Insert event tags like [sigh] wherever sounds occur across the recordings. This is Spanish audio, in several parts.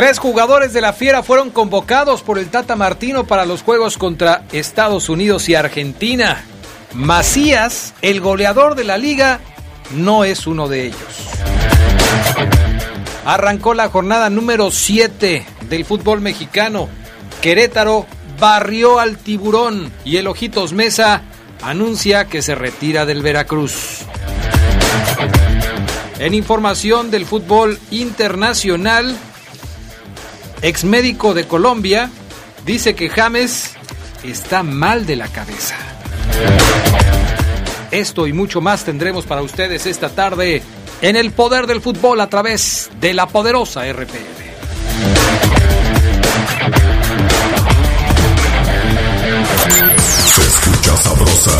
Tres jugadores de la Fiera fueron convocados por el Tata Martino para los juegos contra Estados Unidos y Argentina. Macías, el goleador de la liga, no es uno de ellos. Arrancó la jornada número 7 del fútbol mexicano. Querétaro barrió al tiburón y el Ojitos Mesa anuncia que se retira del Veracruz. En información del fútbol internacional, ex médico de Colombia, dice que James está mal de la cabeza. Esto y mucho más tendremos para ustedes esta tarde en el poder del fútbol a través de la poderosa RPL. Se escucha sabrosa,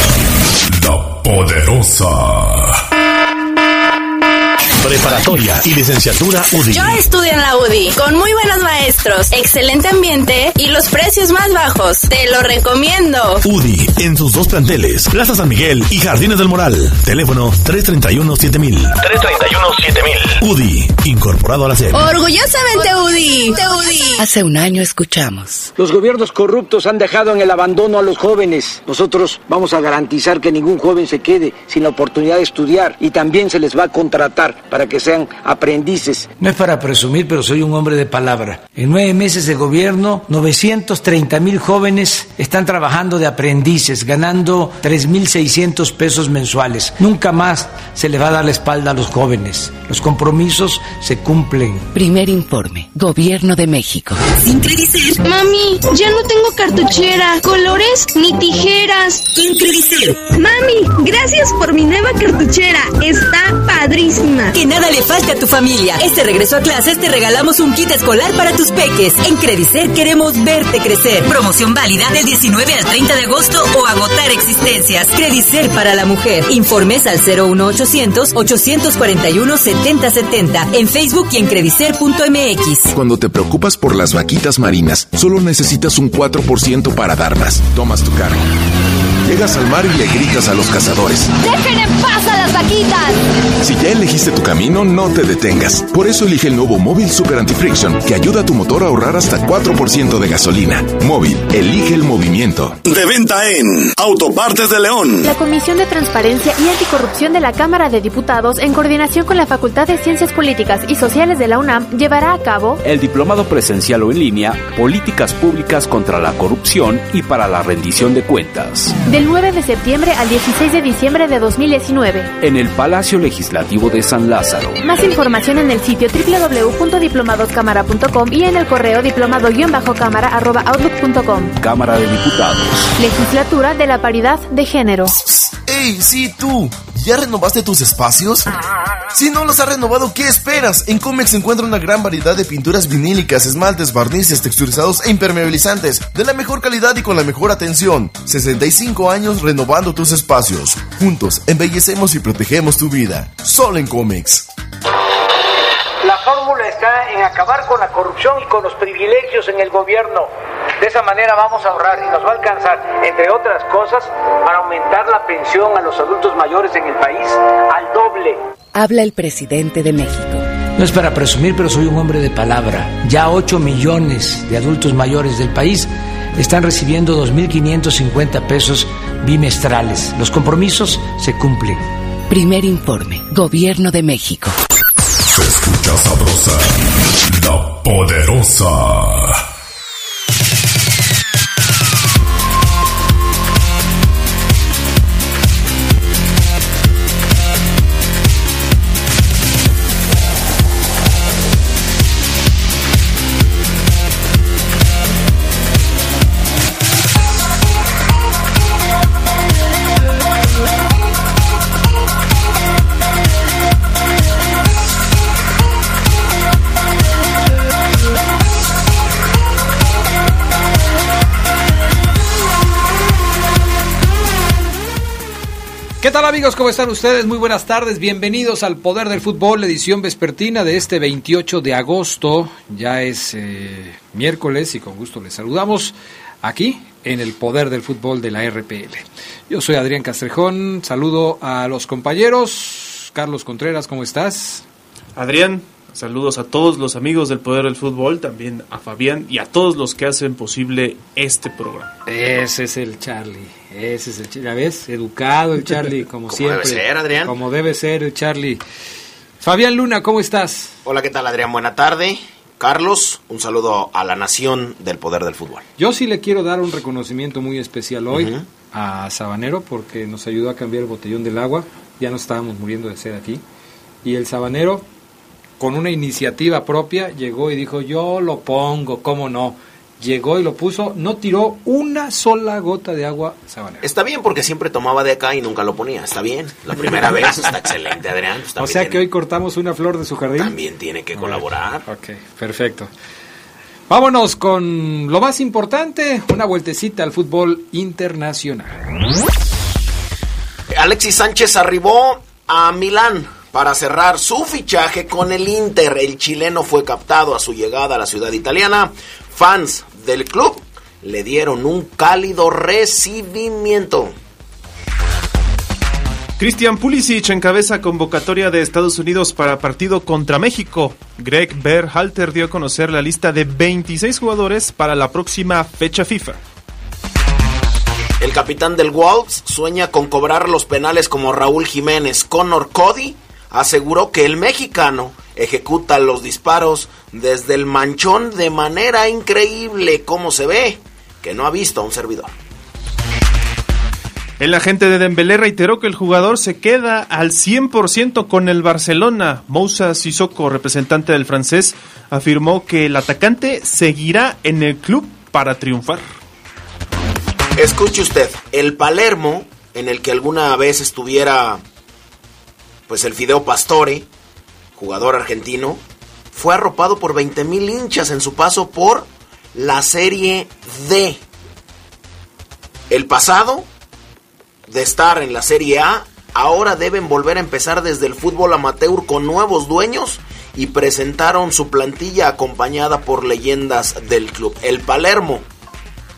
la poderosa. Preparatoria y licenciatura UDI. Yo estudio en la UDI con muy buenos maestros, excelente ambiente y los precios más bajos. Te lo recomiendo. UDI en sus dos planteles, Plaza San Miguel y Jardines del Moral. Teléfono 331 7000. 331 7000. UDI, incorporado a la serie. Orgullosamente UDI. UDI. Hace un año escuchamos. Los gobiernos corruptos han dejado en el abandono a los jóvenes. Nosotros vamos a garantizar que ningún joven se quede sin la oportunidad de estudiar y también se les va a contratar para que sean aprendices. No es para presumir, pero soy un hombre de palabra. En nueve meses de gobierno, 930 mil jóvenes están trabajando de aprendices, ganando 3.600 pesos mensuales. Nunca más se le va a dar la espalda a los jóvenes. Los compromisos se cumplen. Primer informe, Gobierno de México. Sin Credicer. Mami, ya no tengo cartuchera, colores ni tijeras. Sin Credicer. Mami, gracias por mi nueva cartuchera. Está padrísima. Que nada le falte a tu familia. Este regreso a clases te regalamos un kit escolar para tus peques. En Credicer queremos verte crecer. Promoción válida del 19 al 30 de agosto o agotar existencias. Credicer para la mujer. Informes al 01800 841 7070 en Facebook y en credicer.mx. Cuando te preocupas por las vaquitas marinas, solo necesitas un 4% para dar más. Tomas tu carro. Llegas al mar y le gritas a los cazadores. ¡Dejen en paz a las vaquitas! Si ya elegiste tu camino, no te detengas. Por eso elige el nuevo Móvil Super Anti-Friction, que ayuda a tu motor a ahorrar hasta 4% de gasolina. Móvil, elige el movimiento. De venta en Autopartes de León. La Comisión de Transparencia y Anticorrupción de la Cámara de Diputados, en coordinación con la Facultad de Ciencias Políticas y Sociales de la UNAM, llevará a cabo el diplomado presencial o en línea, Políticas Públicas contra la Corrupción y para la Rendición de Cuentas. del 9 de septiembre al 16 de diciembre de 2019. En el Palacio Legislativo de San Lázaro. Más información en el sitio www.diplomadoscámara.com y en el correo diplomado-cámara.outlook.com. Cámara de Diputados. Legislatura de la Paridad de Género. ¡Ey, sí tú! ¿Ya renovaste tus espacios? Si no los has renovado, ¿qué esperas? En Comex se encuentra una gran variedad de pinturas vinílicas, esmaltes, barnices, texturizados e impermeabilizantes, de la mejor calidad y con la mejor atención. 65 años renovando tus espacios. Juntos, embellecemos y protegemos tu vida. Solo en Comex. La fórmula está en acabar con la corrupción y con los privilegios en el gobierno. De esa manera vamos a ahorrar y nos va a alcanzar, entre otras cosas, para aumentar la pensión a los adultos mayores en el país al doble. Habla el presidente de México. No es para presumir, pero soy un hombre de palabra. Ya 8 millones de adultos mayores del país están recibiendo 2.550 pesos bimestrales. Los compromisos se cumplen. Primer informe, Gobierno de México. Se escucha sabrosa, la poderosa. ¿Qué tal amigos? ¿Cómo están ustedes? Muy buenas tardes. Bienvenidos al Poder del Fútbol, edición vespertina de este 28 de agosto. Ya es eh, miércoles y con gusto les saludamos aquí en el Poder del Fútbol de la RPL. Yo soy Adrián Castrejón. Saludo a los compañeros. Carlos Contreras, ¿cómo estás? Adrián, Saludos a todos los amigos del Poder del Fútbol, también a Fabián y a todos los que hacen posible este programa. Ese es el Charlie, ese es el Charlie, ¿ya ves? Educado el Charlie, [laughs] como, siempre. Como debe ser, Adrián. Como debe ser el Charlie. Fabián Luna, ¿cómo estás? Hola, ¿qué tal, Adrián? Buena tarde. Carlos, un saludo a la nación del Poder del Fútbol. Yo sí le quiero dar un reconocimiento muy especial hoy a Sabanero porque nos ayudó a cambiar el botellón del agua. Ya nos estábamos muriendo de sed aquí. Y el Sabanero con una iniciativa propia, llegó y dijo, yo lo pongo, ¿cómo no? Llegó y lo puso, no tiró una sola gota de agua sabanera. Está bien porque siempre tomaba de acá y nunca lo ponía, está bien. La primera [laughs] vez está excelente, Adrián. o sea que hoy cortamos una flor de su jardín. También tiene que colaborar. Ok, perfecto. Vámonos con lo más importante, una vueltecita al fútbol internacional. Alexis Sánchez arribó a Milán para cerrar su fichaje con el Inter. El chileno fue captado a su llegada a la ciudad italiana. Fans del club le dieron un cálido recibimiento. Christian Pulisic encabeza convocatoria de Estados Unidos para partido contra México. Greg Berhalter dio a conocer la lista de 26 jugadores para la próxima fecha FIFA. El capitán del Wolves sueña con cobrar los penales como Raúl Jiménez, Connor Cody aseguró que el mexicano ejecuta los disparos desde el manchón de manera increíble, como se ve, que no ha visto a un servidor. El agente de Dembélé reiteró que el jugador se queda al 100% con el Barcelona. Moussa Sissoko, representante del francés, afirmó que el atacante seguirá en el club para triunfar. Escuche usted, el Palermo, en el que alguna vez estuviera pues el Fideo Pastore, jugador argentino, fue arropado por 20 mil hinchas en su paso por la Serie D. El pasado de estar en la Serie A, ahora deben volver a empezar desde el fútbol amateur con nuevos dueños y presentaron su plantilla acompañada por leyendas del club. El Palermo,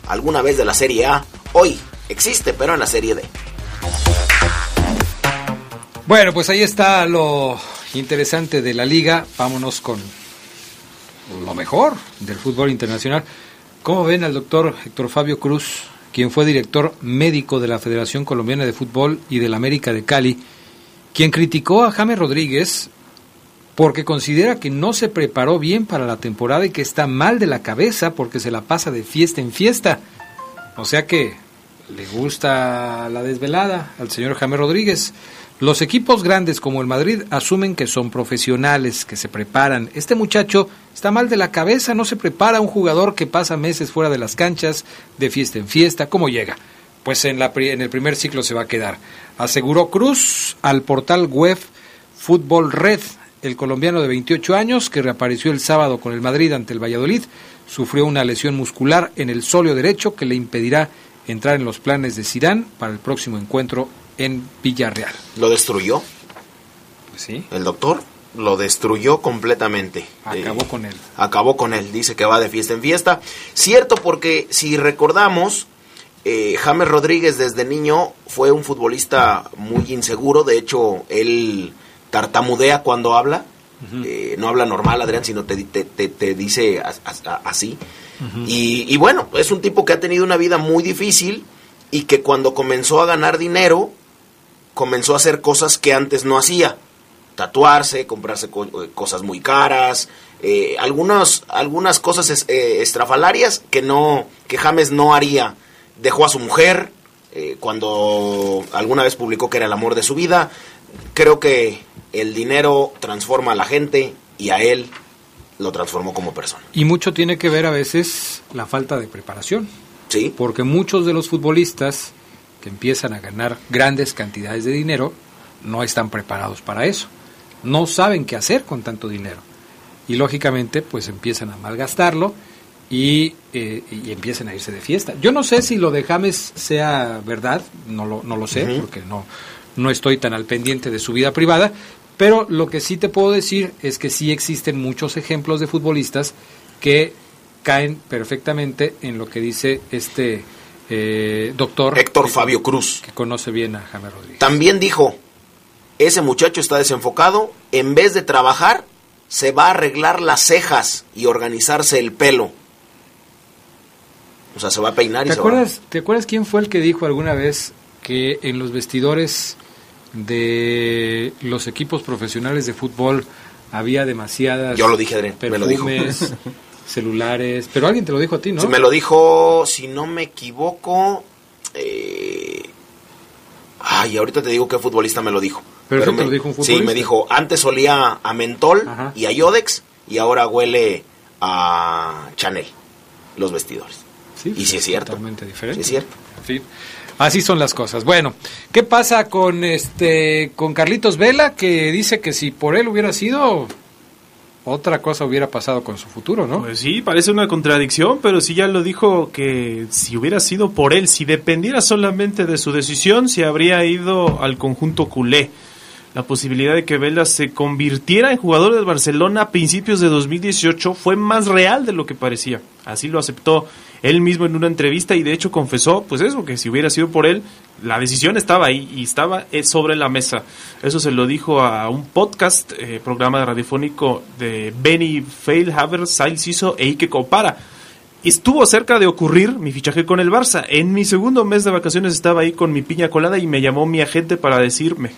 alguna vez de la Serie A, hoy existe, pero en la Serie D. Bueno, pues ahí está lo interesante de la liga. Vámonos con lo mejor del fútbol internacional. ¿Cómo ven al doctor Héctor Fabio Cruz, quien fue director médico de la Federación Colombiana de Fútbol y del América de Cali, quien criticó a James Rodríguez porque considera que no se preparó bien para la temporada y que está mal de la cabeza porque se la pasa de fiesta en fiesta? O sea que le gusta la desvelada al señor James Rodríguez. Los equipos grandes como el Madrid asumen que son profesionales, que se preparan. Este muchacho está mal de la cabeza, no se prepara un jugador que pasa meses fuera de las canchas, de fiesta en fiesta. ¿Cómo llega? Pues en, la, en el primer ciclo se va a quedar. Aseguró Cruz al portal web Fútbol Red, el colombiano de 28 años que reapareció el sábado con el Madrid ante el Valladolid, sufrió una lesión muscular en el sóleo derecho que le impedirá entrar en los planes de Sirán para el próximo encuentro en Villarreal. ¿Lo destruyó? Pues sí. El doctor lo destruyó completamente. Acabó Eh, con él. Acabó con él, dice que va de fiesta en fiesta. Cierto, porque si recordamos, eh, James Rodríguez desde niño fue un futbolista muy inseguro. De hecho, él tartamudea cuando habla. Eh, no habla normal, Adrián, sino te, te, te, te dice a- así. y, y bueno, es un tipo que ha tenido una vida muy difícil y que cuando comenzó a ganar dinero, comenzó a hacer cosas que antes no hacía. Tatuarse, comprarse co- eh, cosas muy caras, eh, algunas, algunas cosas es- eh, estrafalarias que no, que James no haría. Dejó a su mujer eh, cuando alguna vez publicó que era el amor de su vida. Creo que el dinero transforma a la gente y a él lo transformó como persona. Y mucho tiene que ver a veces la falta de preparación. Sí. Porque muchos de los futbolistas que empiezan a ganar grandes cantidades de dinero no están preparados para eso. No saben qué hacer con tanto dinero. Y lógicamente pues empiezan a malgastarlo y, eh, y empiezan a irse de fiesta. Yo no sé si lo de James sea verdad, no lo, no lo sé, porque no, no estoy tan al pendiente de su vida privada, pero lo que sí te puedo decir es que sí existen muchos ejemplos de futbolistas que caen perfectamente en lo que dice este eh, doctor Héctor Fabio Cruz, que conoce bien a Jaime Rodríguez. También dijo, ese muchacho está desenfocado, en vez de trabajar, se va a arreglar las cejas y organizarse el pelo. O sea, se va a peinar y ¿Te se acuerdas, ¿Te acuerdas quién fue el que dijo alguna vez que en los vestidores de los equipos profesionales de fútbol había demasiadas Yo lo dije, Adrián, me lo dijo. [laughs] celulares, pero alguien te lo dijo a ti, ¿no? Me lo dijo, si no me equivoco... Eh... Ay, ahorita te digo qué futbolista me lo dijo. Pero te me- lo dijo un Sí, futbolista. me dijo, antes olía a mentol Ajá. y a Yodex y ahora huele a Chanel, los vestidores. Sí, y sí es cierto. Totalmente diferente. Sí es cierto. En fin, así son las cosas. Bueno, ¿qué pasa con este con Carlitos Vela que dice que si por él hubiera sido otra cosa hubiera pasado con su futuro, ¿no? Pues sí, parece una contradicción, pero sí ya lo dijo que si hubiera sido por él, si dependiera solamente de su decisión, se habría ido al conjunto culé. La posibilidad de que Vela se convirtiera en jugador del Barcelona a principios de 2018 fue más real de lo que parecía. Así lo aceptó él mismo en una entrevista y de hecho confesó, pues eso, que si hubiera sido por él, la decisión estaba ahí y estaba eh, sobre la mesa. Eso se lo dijo a un podcast, eh, programa radiofónico de Benny Feilhaber, Sail Siso e Ike Copara. Estuvo cerca de ocurrir mi fichaje con el Barça. En mi segundo mes de vacaciones estaba ahí con mi piña colada y me llamó mi agente para decirme,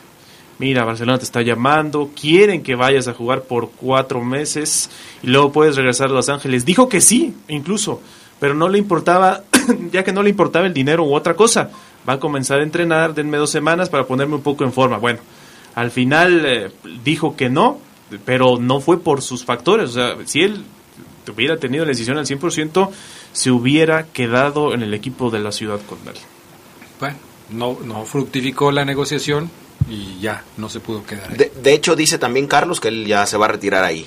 mira, Barcelona te está llamando, quieren que vayas a jugar por cuatro meses y luego puedes regresar a Los Ángeles. Dijo que sí, incluso, pero no le importaba, [clears throat] ya que no le importaba el dinero u otra cosa. Va a comenzar a entrenar, denme dos semanas para ponerme un poco en forma. Bueno, al final eh, dijo que no, pero no fue por sus factores. O sea, si él hubiera tenido la decisión al 100%, se hubiera quedado en el equipo de la ciudad con él. Bueno, no, no fructificó la negociación y ya no se pudo quedar ahí. De, de hecho, dice también Carlos que él ya se va a retirar ahí.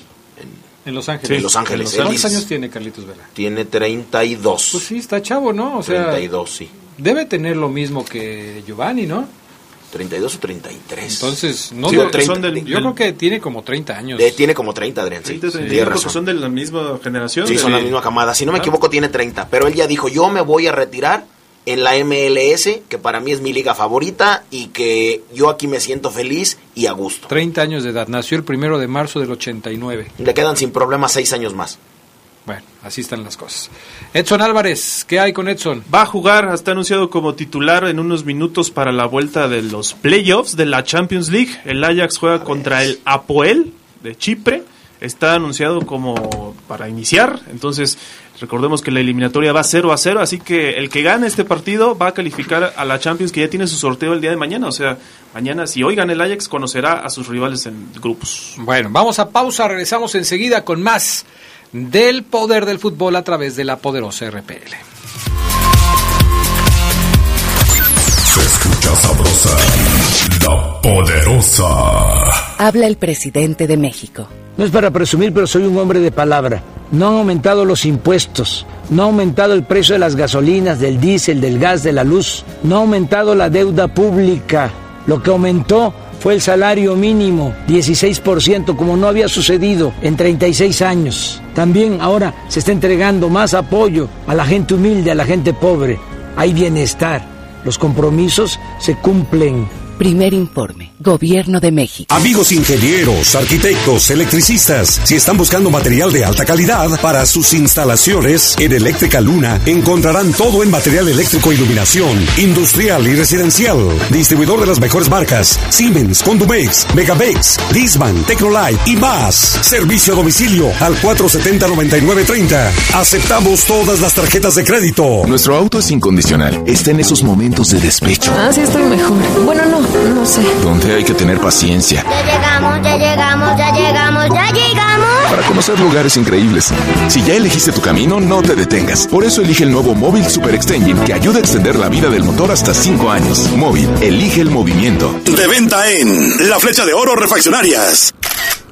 En Los Ángeles. En Los Ángeles. ¿Cuántos años tiene Carlitos Vela? Tiene 32. Pues sí, está chavo, ¿no? O sea, 32, sí. debe tener lo mismo que Giovanni, ¿no? 32 o 33. Entonces, no Sí, lo- 30. son del- yo creo que tiene como 30 años. Eh, tiene como 30, Adrián, sí. 30, sí, 30, tienes porque razón. son de la misma generación. Sí, son de- la misma camada. Si no me equivoco, tiene 30. Pero él ya dijo, yo me voy a retirar en la MLS, que para mí es mi liga favorita y que yo aquí me siento feliz y a gusto. 30 años de edad. Nació el primero de marzo del 89. Le quedan sin problema seis años más. Bueno, así están las cosas. Edson Álvarez, ¿qué hay con Edson? Va a jugar, está anunciado como titular en unos minutos para la vuelta de los playoffs de la Champions League. El Ajax juega contra el Apoel de Chipre. Está anunciado como para iniciar. Entonces, recordemos que la eliminatoria va 0 a 0. Así que el que gane este partido va a calificar a la Champions, que ya tiene su sorteo el día de mañana. O sea, mañana, si hoy gana el Ajax, conocerá a sus rivales en grupos. Bueno, vamos a pausa, regresamos enseguida con más del poder del fútbol a través de la poderosa RPL. Se escucha sabrosa, la poderosa. Habla el presidente de México. No es para presumir, pero soy un hombre de palabra. No han aumentado los impuestos, no ha aumentado el precio de las gasolinas, del diésel, del gas, de la luz, no ha aumentado la deuda pública. Lo que aumentó fue el salario mínimo, 16%, como no había sucedido en 36 años. También ahora se está entregando más apoyo a la gente humilde, a la gente pobre. Hay bienestar. Los compromisos se cumplen. Primer informe. Gobierno de México. Amigos ingenieros, arquitectos, electricistas, si están buscando material de alta calidad para sus instalaciones, en Eléctrica Luna encontrarán todo en material eléctrico, iluminación, industrial y residencial. Distribuidor de las mejores marcas: Siemens, Condumex, Megabex, Disman, Tecnolight y más. Servicio a domicilio al 470-9930. Aceptamos todas las tarjetas de crédito. Nuestro auto es incondicional. Está en esos momentos de despecho. Ah, sí, estoy mejor. Bueno, no, no sé. Hay que tener paciencia Ya llegamos, ya llegamos, ya llegamos, ya llegamos. para conocer lugares increíbles. Si ya elegiste tu camino, no te detengas. Por eso elige el nuevo Móvil Super Extension que ayuda a extender la vida del motor hasta 5 años. Móvil, elige el movimiento. De venta en La Flecha de Oro Refaccionarias.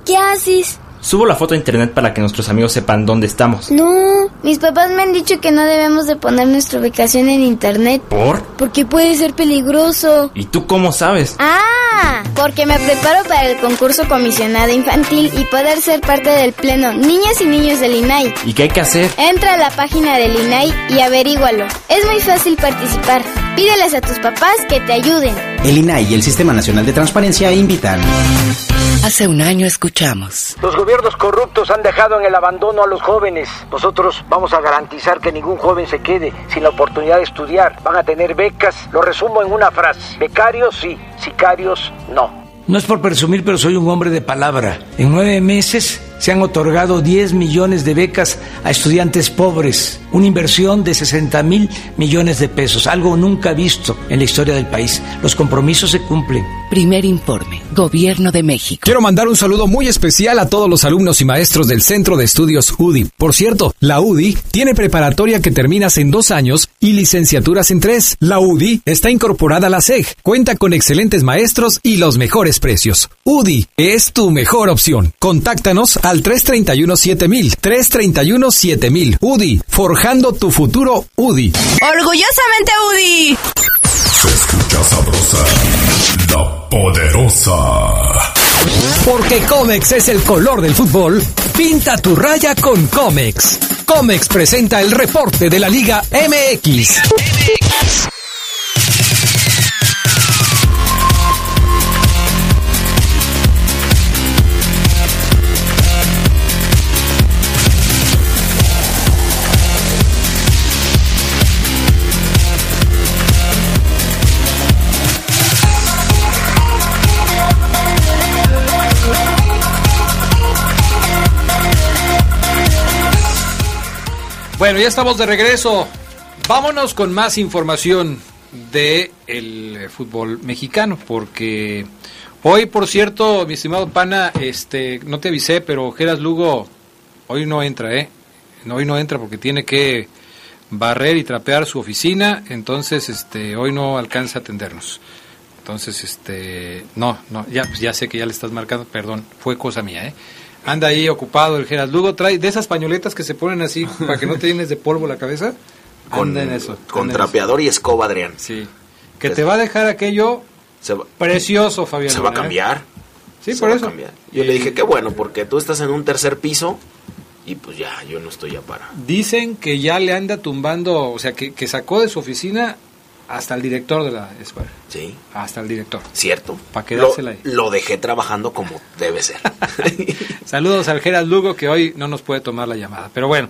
¿Qué haces? Subo la foto a internet para que nuestros amigos sepan dónde estamos. No, mis papás me han dicho que no debemos de poner nuestra ubicación en internet. ¿Por? Porque puede ser peligroso. ¿Y tú cómo sabes? Ah, porque me preparo para el concurso comisionado infantil y poder ser parte del pleno Niñas y Niños del INAI. ¿Y qué hay que hacer? Entra a la página del INAI y averígualo. Es muy fácil participar. Pídeles a tus papás que te ayuden. El INAI y el Sistema Nacional de Transparencia invitan. Hace un año escuchamos. Los gobiernos corruptos han dejado en el abandono a los jóvenes. Nosotros vamos a garantizar que ningún joven se quede sin la oportunidad de estudiar. Van a tener becas. Lo resumo en una frase. Becarios sí, sicarios no. No es por presumir, pero soy un hombre de palabra. En nueve meses se han otorgado 10 millones de becas a estudiantes pobres, una inversión de 60 mil millones de pesos, algo nunca visto en la historia del país. Los compromisos se cumplen. Primer informe, Gobierno de México. Quiero mandar un saludo muy especial a todos los alumnos y maestros del Centro de Estudios UDI. Por cierto, la UDI tiene preparatoria que terminas en dos años y licenciaturas en tres. La UDI está incorporada a la SEG, cuenta con excelentes maestros y los mejores precios. UDI es tu mejor opción. Contáctanos al 331-7000. 331-7000. UDI, forjando tu futuro UDI. Orgullosamente UDI. Se escucha sabrosa, la poderosa. Porque Comex es el color del fútbol, pinta tu raya con Comex. Comex presenta el reporte de la Liga MX. Bueno, ya estamos de regreso. Vámonos con más información de el fútbol mexicano, porque hoy, por cierto, mi estimado pana, este, no te avisé, pero Geras Lugo hoy no entra, ¿eh? Hoy no entra porque tiene que barrer y trapear su oficina, entonces, este, hoy no alcanza a atendernos. Entonces, este, no, no, ya, pues ya sé que ya le estás marcando, perdón, fue cosa mía, ¿eh? Anda ahí ocupado el Geras Lugo, trae de esas pañoletas que se ponen así para que no te llenes de polvo la cabeza. [laughs] Con, Anda en eso. con trapeador y escoba, Adrián. Sí. Que te va a dejar aquello va, precioso, Fabián. se va a ¿eh? cambiar. Sí, Se por va a eso. cambiar. Yo le dije, qué bueno, porque tú estás en un tercer piso y pues ya, yo no estoy ya para. Dicen que ya le anda tumbando, o sea, que, que sacó de su oficina hasta el director de la escuela. Sí. Hasta el director. Cierto. Para quedársela ahí. Lo dejé trabajando como debe ser. [laughs] Saludos al Geras Lugo que hoy no nos puede tomar la llamada. Pero bueno,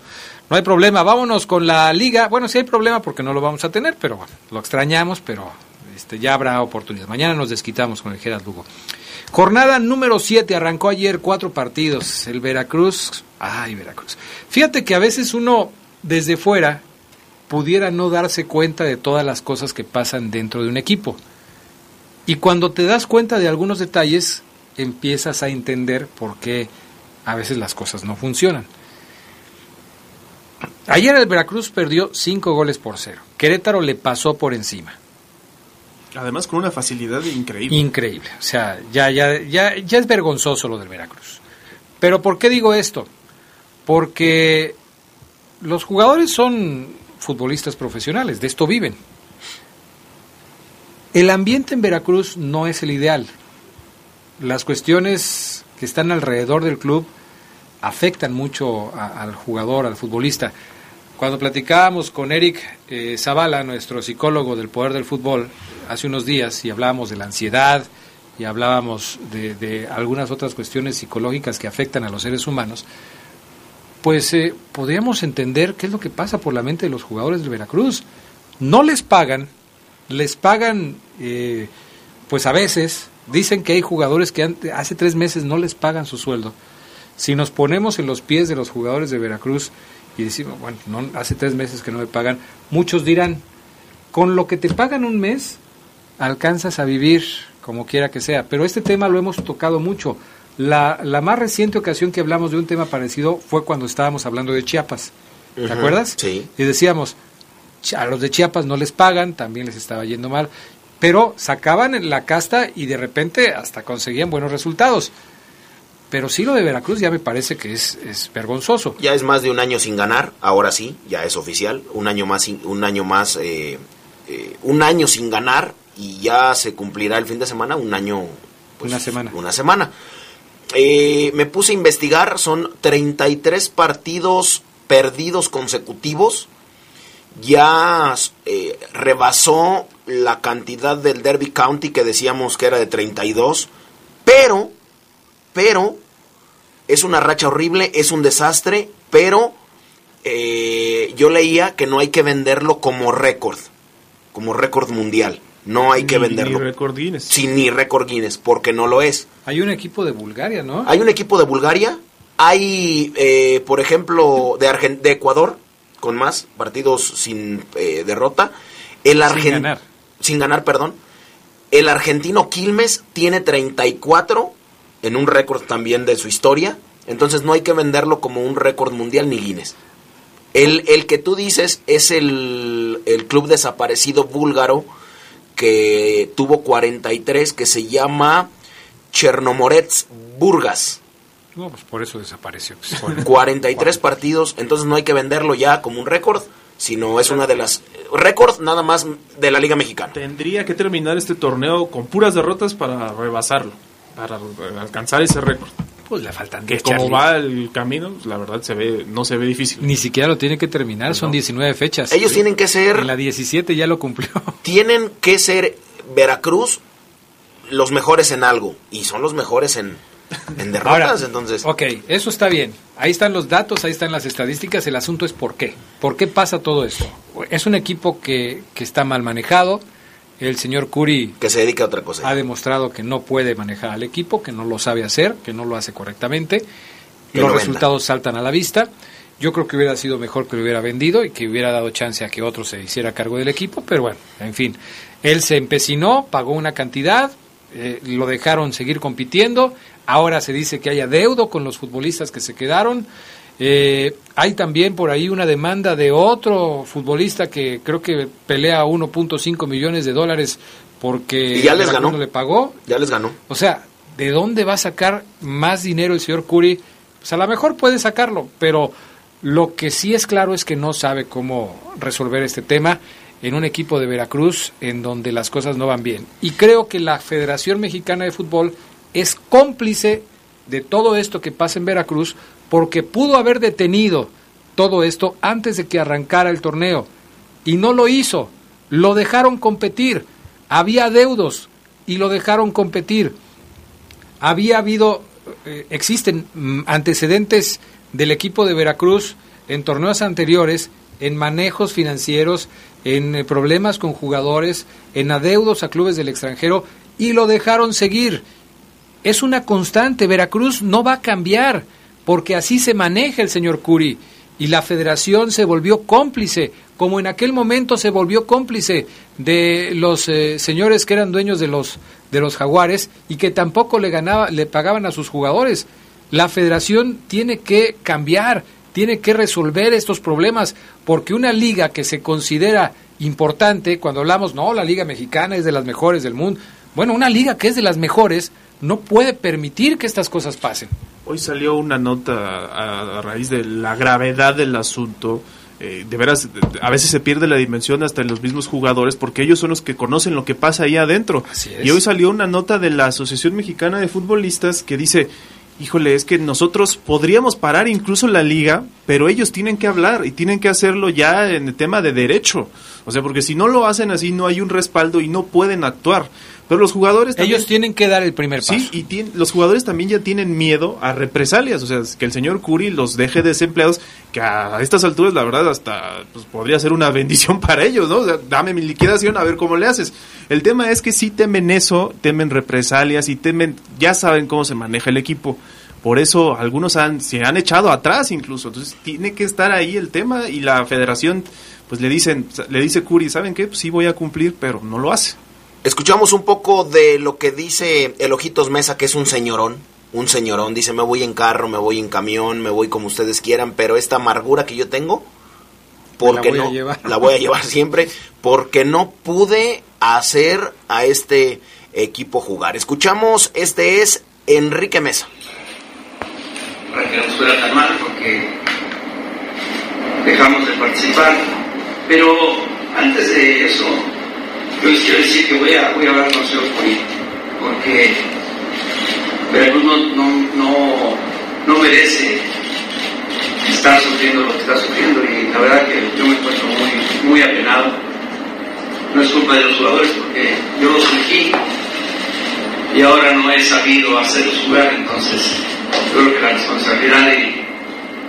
no hay problema. Vámonos con la liga. Bueno, sí hay problema porque no lo vamos a tener, pero bueno, lo extrañamos, pero este, ya habrá oportunidad. Mañana nos desquitamos con el Geras Lugo. Jornada número 7, arrancó ayer cuatro partidos. El Veracruz, ay Veracruz. Fíjate que a veces uno desde fuera pudiera no darse cuenta de todas las cosas que pasan dentro de un equipo. Y cuando te das cuenta de algunos detalles, empiezas a entender por qué a veces las cosas no funcionan. Ayer el Veracruz perdió cinco goles por cero. Querétaro le pasó por encima. Además con una facilidad increíble. Increíble. O sea, ya, ya, ya, ya es vergonzoso lo del Veracruz. Pero ¿por qué digo esto? Porque los jugadores son futbolistas profesionales, de esto viven. El ambiente en Veracruz no es el ideal. Las cuestiones que están alrededor del club afectan mucho a- al jugador, al futbolista. Cuando platicábamos con Eric eh, Zavala, nuestro psicólogo del poder del fútbol, hace unos días, y hablábamos de la ansiedad, y hablábamos de, de algunas otras cuestiones psicológicas que afectan a los seres humanos, pues eh, podríamos entender qué es lo que pasa por la mente de los jugadores de Veracruz. No les pagan, les pagan, eh, pues a veces, dicen que hay jugadores que hace tres meses no les pagan su sueldo. Si nos ponemos en los pies de los jugadores de Veracruz y decimos, bueno, no, hace tres meses que no me pagan, muchos dirán, con lo que te pagan un mes, alcanzas a vivir como quiera que sea. Pero este tema lo hemos tocado mucho. La, la más reciente ocasión que hablamos de un tema parecido fue cuando estábamos hablando de Chiapas. ¿Te acuerdas? sí. Y decíamos, "Ch- a los de Chiapas no les pagan, también les estaba yendo mal, pero sacaban la casta y de repente hasta conseguían buenos resultados. Pero sí lo de Veracruz ya me parece que es, es vergonzoso. Ya es más de un año sin ganar, ahora sí, ya es oficial. Un año más, un año más, eh, eh, un año sin ganar y ya se cumplirá el fin de semana, un año. pues, Una semana. Una semana. Eh, me puse a investigar, son 33 partidos perdidos consecutivos. Ya eh, rebasó la cantidad del Derby County que decíamos que era de 32. Pero, pero, es una racha horrible, es un desastre, pero eh, yo leía que no hay que venderlo como récord, como récord mundial. No hay que venderlo. ni récord Guinness. Sí, ni récord Guinness, porque no lo es. Hay un equipo de Bulgaria, ¿no? Hay un equipo de Bulgaria, hay, eh, por ejemplo, de, Argen- de Ecuador, con más partidos sin eh, derrota. El Sin Argen- ganar. Sin ganar, perdón. El argentino Quilmes tiene 34 en un récord también de su historia. Entonces no hay que venderlo como un récord mundial ni Guinness. El, el que tú dices es el, el club desaparecido búlgaro que tuvo 43, que se llama Chernomorets Burgas. No, pues por eso desapareció. pues, por- 43 partidos, entonces no hay que venderlo ya como un récord, sino es una de las récord nada más de la Liga Mexicana. Tendría que terminar este torneo con puras derrotas para rebasarlo, para alcanzar ese récord. Pues le faltan Que 10, como va el camino, la verdad se ve, no se ve difícil. Ni siquiera lo tiene que terminar, son 19 fechas. Ellos tienen que ser- En la 17 ya lo cumplió. [laughs] Tienen que ser Veracruz los mejores en algo y son los mejores en, en derrotas, Ahora, entonces Ok, eso está bien. Ahí están los datos, ahí están las estadísticas. El asunto es por qué. ¿Por qué pasa todo esto? Es un equipo que, que está mal manejado. El señor Curi que se dedica a otra cosa. ha demostrado que no puede manejar al equipo, que no lo sabe hacer, que no lo hace correctamente. Que Los lo resultados saltan a la vista. Yo creo que hubiera sido mejor que lo hubiera vendido y que hubiera dado chance a que otro se hiciera cargo del equipo, pero bueno, en fin. Él se empecinó, pagó una cantidad, eh, lo dejaron seguir compitiendo, ahora se dice que hay adeudo con los futbolistas que se quedaron. Eh, hay también por ahí una demanda de otro futbolista que creo que pelea 1.5 millones de dólares porque Y ya les ganó. no le pagó. ya les ganó. O sea, ¿de dónde va a sacar más dinero el señor Curi? Pues a lo mejor puede sacarlo, pero lo que sí es claro es que no sabe cómo resolver este tema en un equipo de Veracruz en donde las cosas no van bien. Y creo que la Federación Mexicana de Fútbol es cómplice de todo esto que pasa en Veracruz porque pudo haber detenido todo esto antes de que arrancara el torneo y no lo hizo. Lo dejaron competir. Había deudos y lo dejaron competir. Había habido, eh, existen mm, antecedentes del equipo de Veracruz en torneos anteriores, en manejos financieros, en eh, problemas con jugadores, en adeudos a clubes del extranjero y lo dejaron seguir. Es una constante, Veracruz no va a cambiar porque así se maneja el señor Curi y la federación se volvió cómplice, como en aquel momento se volvió cómplice de los eh, señores que eran dueños de los de los jaguares y que tampoco le ganaba, le pagaban a sus jugadores. La federación tiene que cambiar, tiene que resolver estos problemas, porque una liga que se considera importante, cuando hablamos, no, la liga mexicana es de las mejores del mundo, bueno, una liga que es de las mejores no puede permitir que estas cosas pasen. Hoy salió una nota a, a raíz de la gravedad del asunto. Eh, de veras, a veces se pierde la dimensión hasta en los mismos jugadores porque ellos son los que conocen lo que pasa ahí adentro. es. Y hoy salió una nota de la Asociación Mexicana de Futbolistas que dice, híjole, es que nosotros podríamos parar incluso la liga, pero ellos tienen que hablar y tienen que hacerlo ya en el tema de derecho. O sea, porque si no lo hacen así, no hay un respaldo y no pueden actuar. Pero los jugadores también... Ellos tienen que dar el primer paso. Sí, y los jugadores también ya tienen miedo a represalias, o sea, que el señor Curi los deje desempleados, que a estas alturas la verdad hasta pues, podría ser una [laughs] bendición para ellos, ¿no? Dame mi liquidación a ver cómo le haces. El tema es que sí temen eso, temen represalias y temen, ya saben cómo se maneja el equipo. Por eso algunos han, se han echado atrás incluso. Entonces tiene que estar ahí el tema y la federación pues le dicen, le dice Curi, ¿saben qué? Pues sí voy a cumplir, pero no lo hace. Escuchamos un poco de lo que dice el Ojitos Mesa, que es un señorón. Un señorón, dice, me voy en carro, me voy en camión, me voy como ustedes quieran, pero esta amargura que yo tengo, porque voy a no, llevar. la voy a llevar [laughs] siempre, porque no pude hacer a este equipo jugar. Escuchamos, este es Enrique Mesa. para que no fuera tan mal, porque dejamos de participar. Pero antes de eso, yo les quiero decir que voy a, voy a hablar con el señor político, porque Veracruz no, no, no, no merece estar sufriendo lo que está sufriendo y la verdad que yo me encuentro muy, muy apenado. No es culpa de los jugadores porque yo los elegí y ahora no he sabido hacerlos jugar, entonces yo creo que la responsabilidad de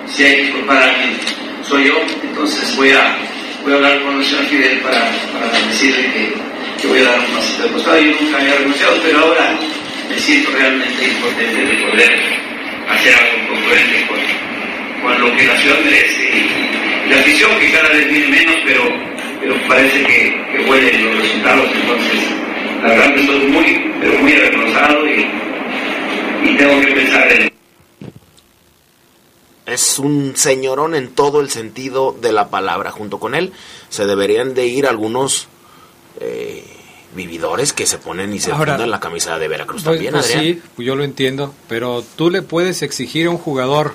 si hay que culpar a alguien soy yo, entonces voy a, voy a hablar con el señor Fidel para, para decirle que, que voy a dar un pasito de costado. Yo nunca había renunciado, pero ahora me siento realmente impotente de poder hacer algo congruente con, con lo que la ciudad merece y, la afición que cada vez viene menos, pero, pero parece que, que huelen los resultados, entonces la verdad que estoy muy, pero muy retrasado y, y tengo que pensar en es un señorón en todo el sentido de la palabra. Junto con él se deberían de ir algunos eh, vividores que se ponen y se fundan la camisa de Veracruz Pues, también, pues Adrián. sí, pues yo lo entiendo, pero tú le puedes exigir a un jugador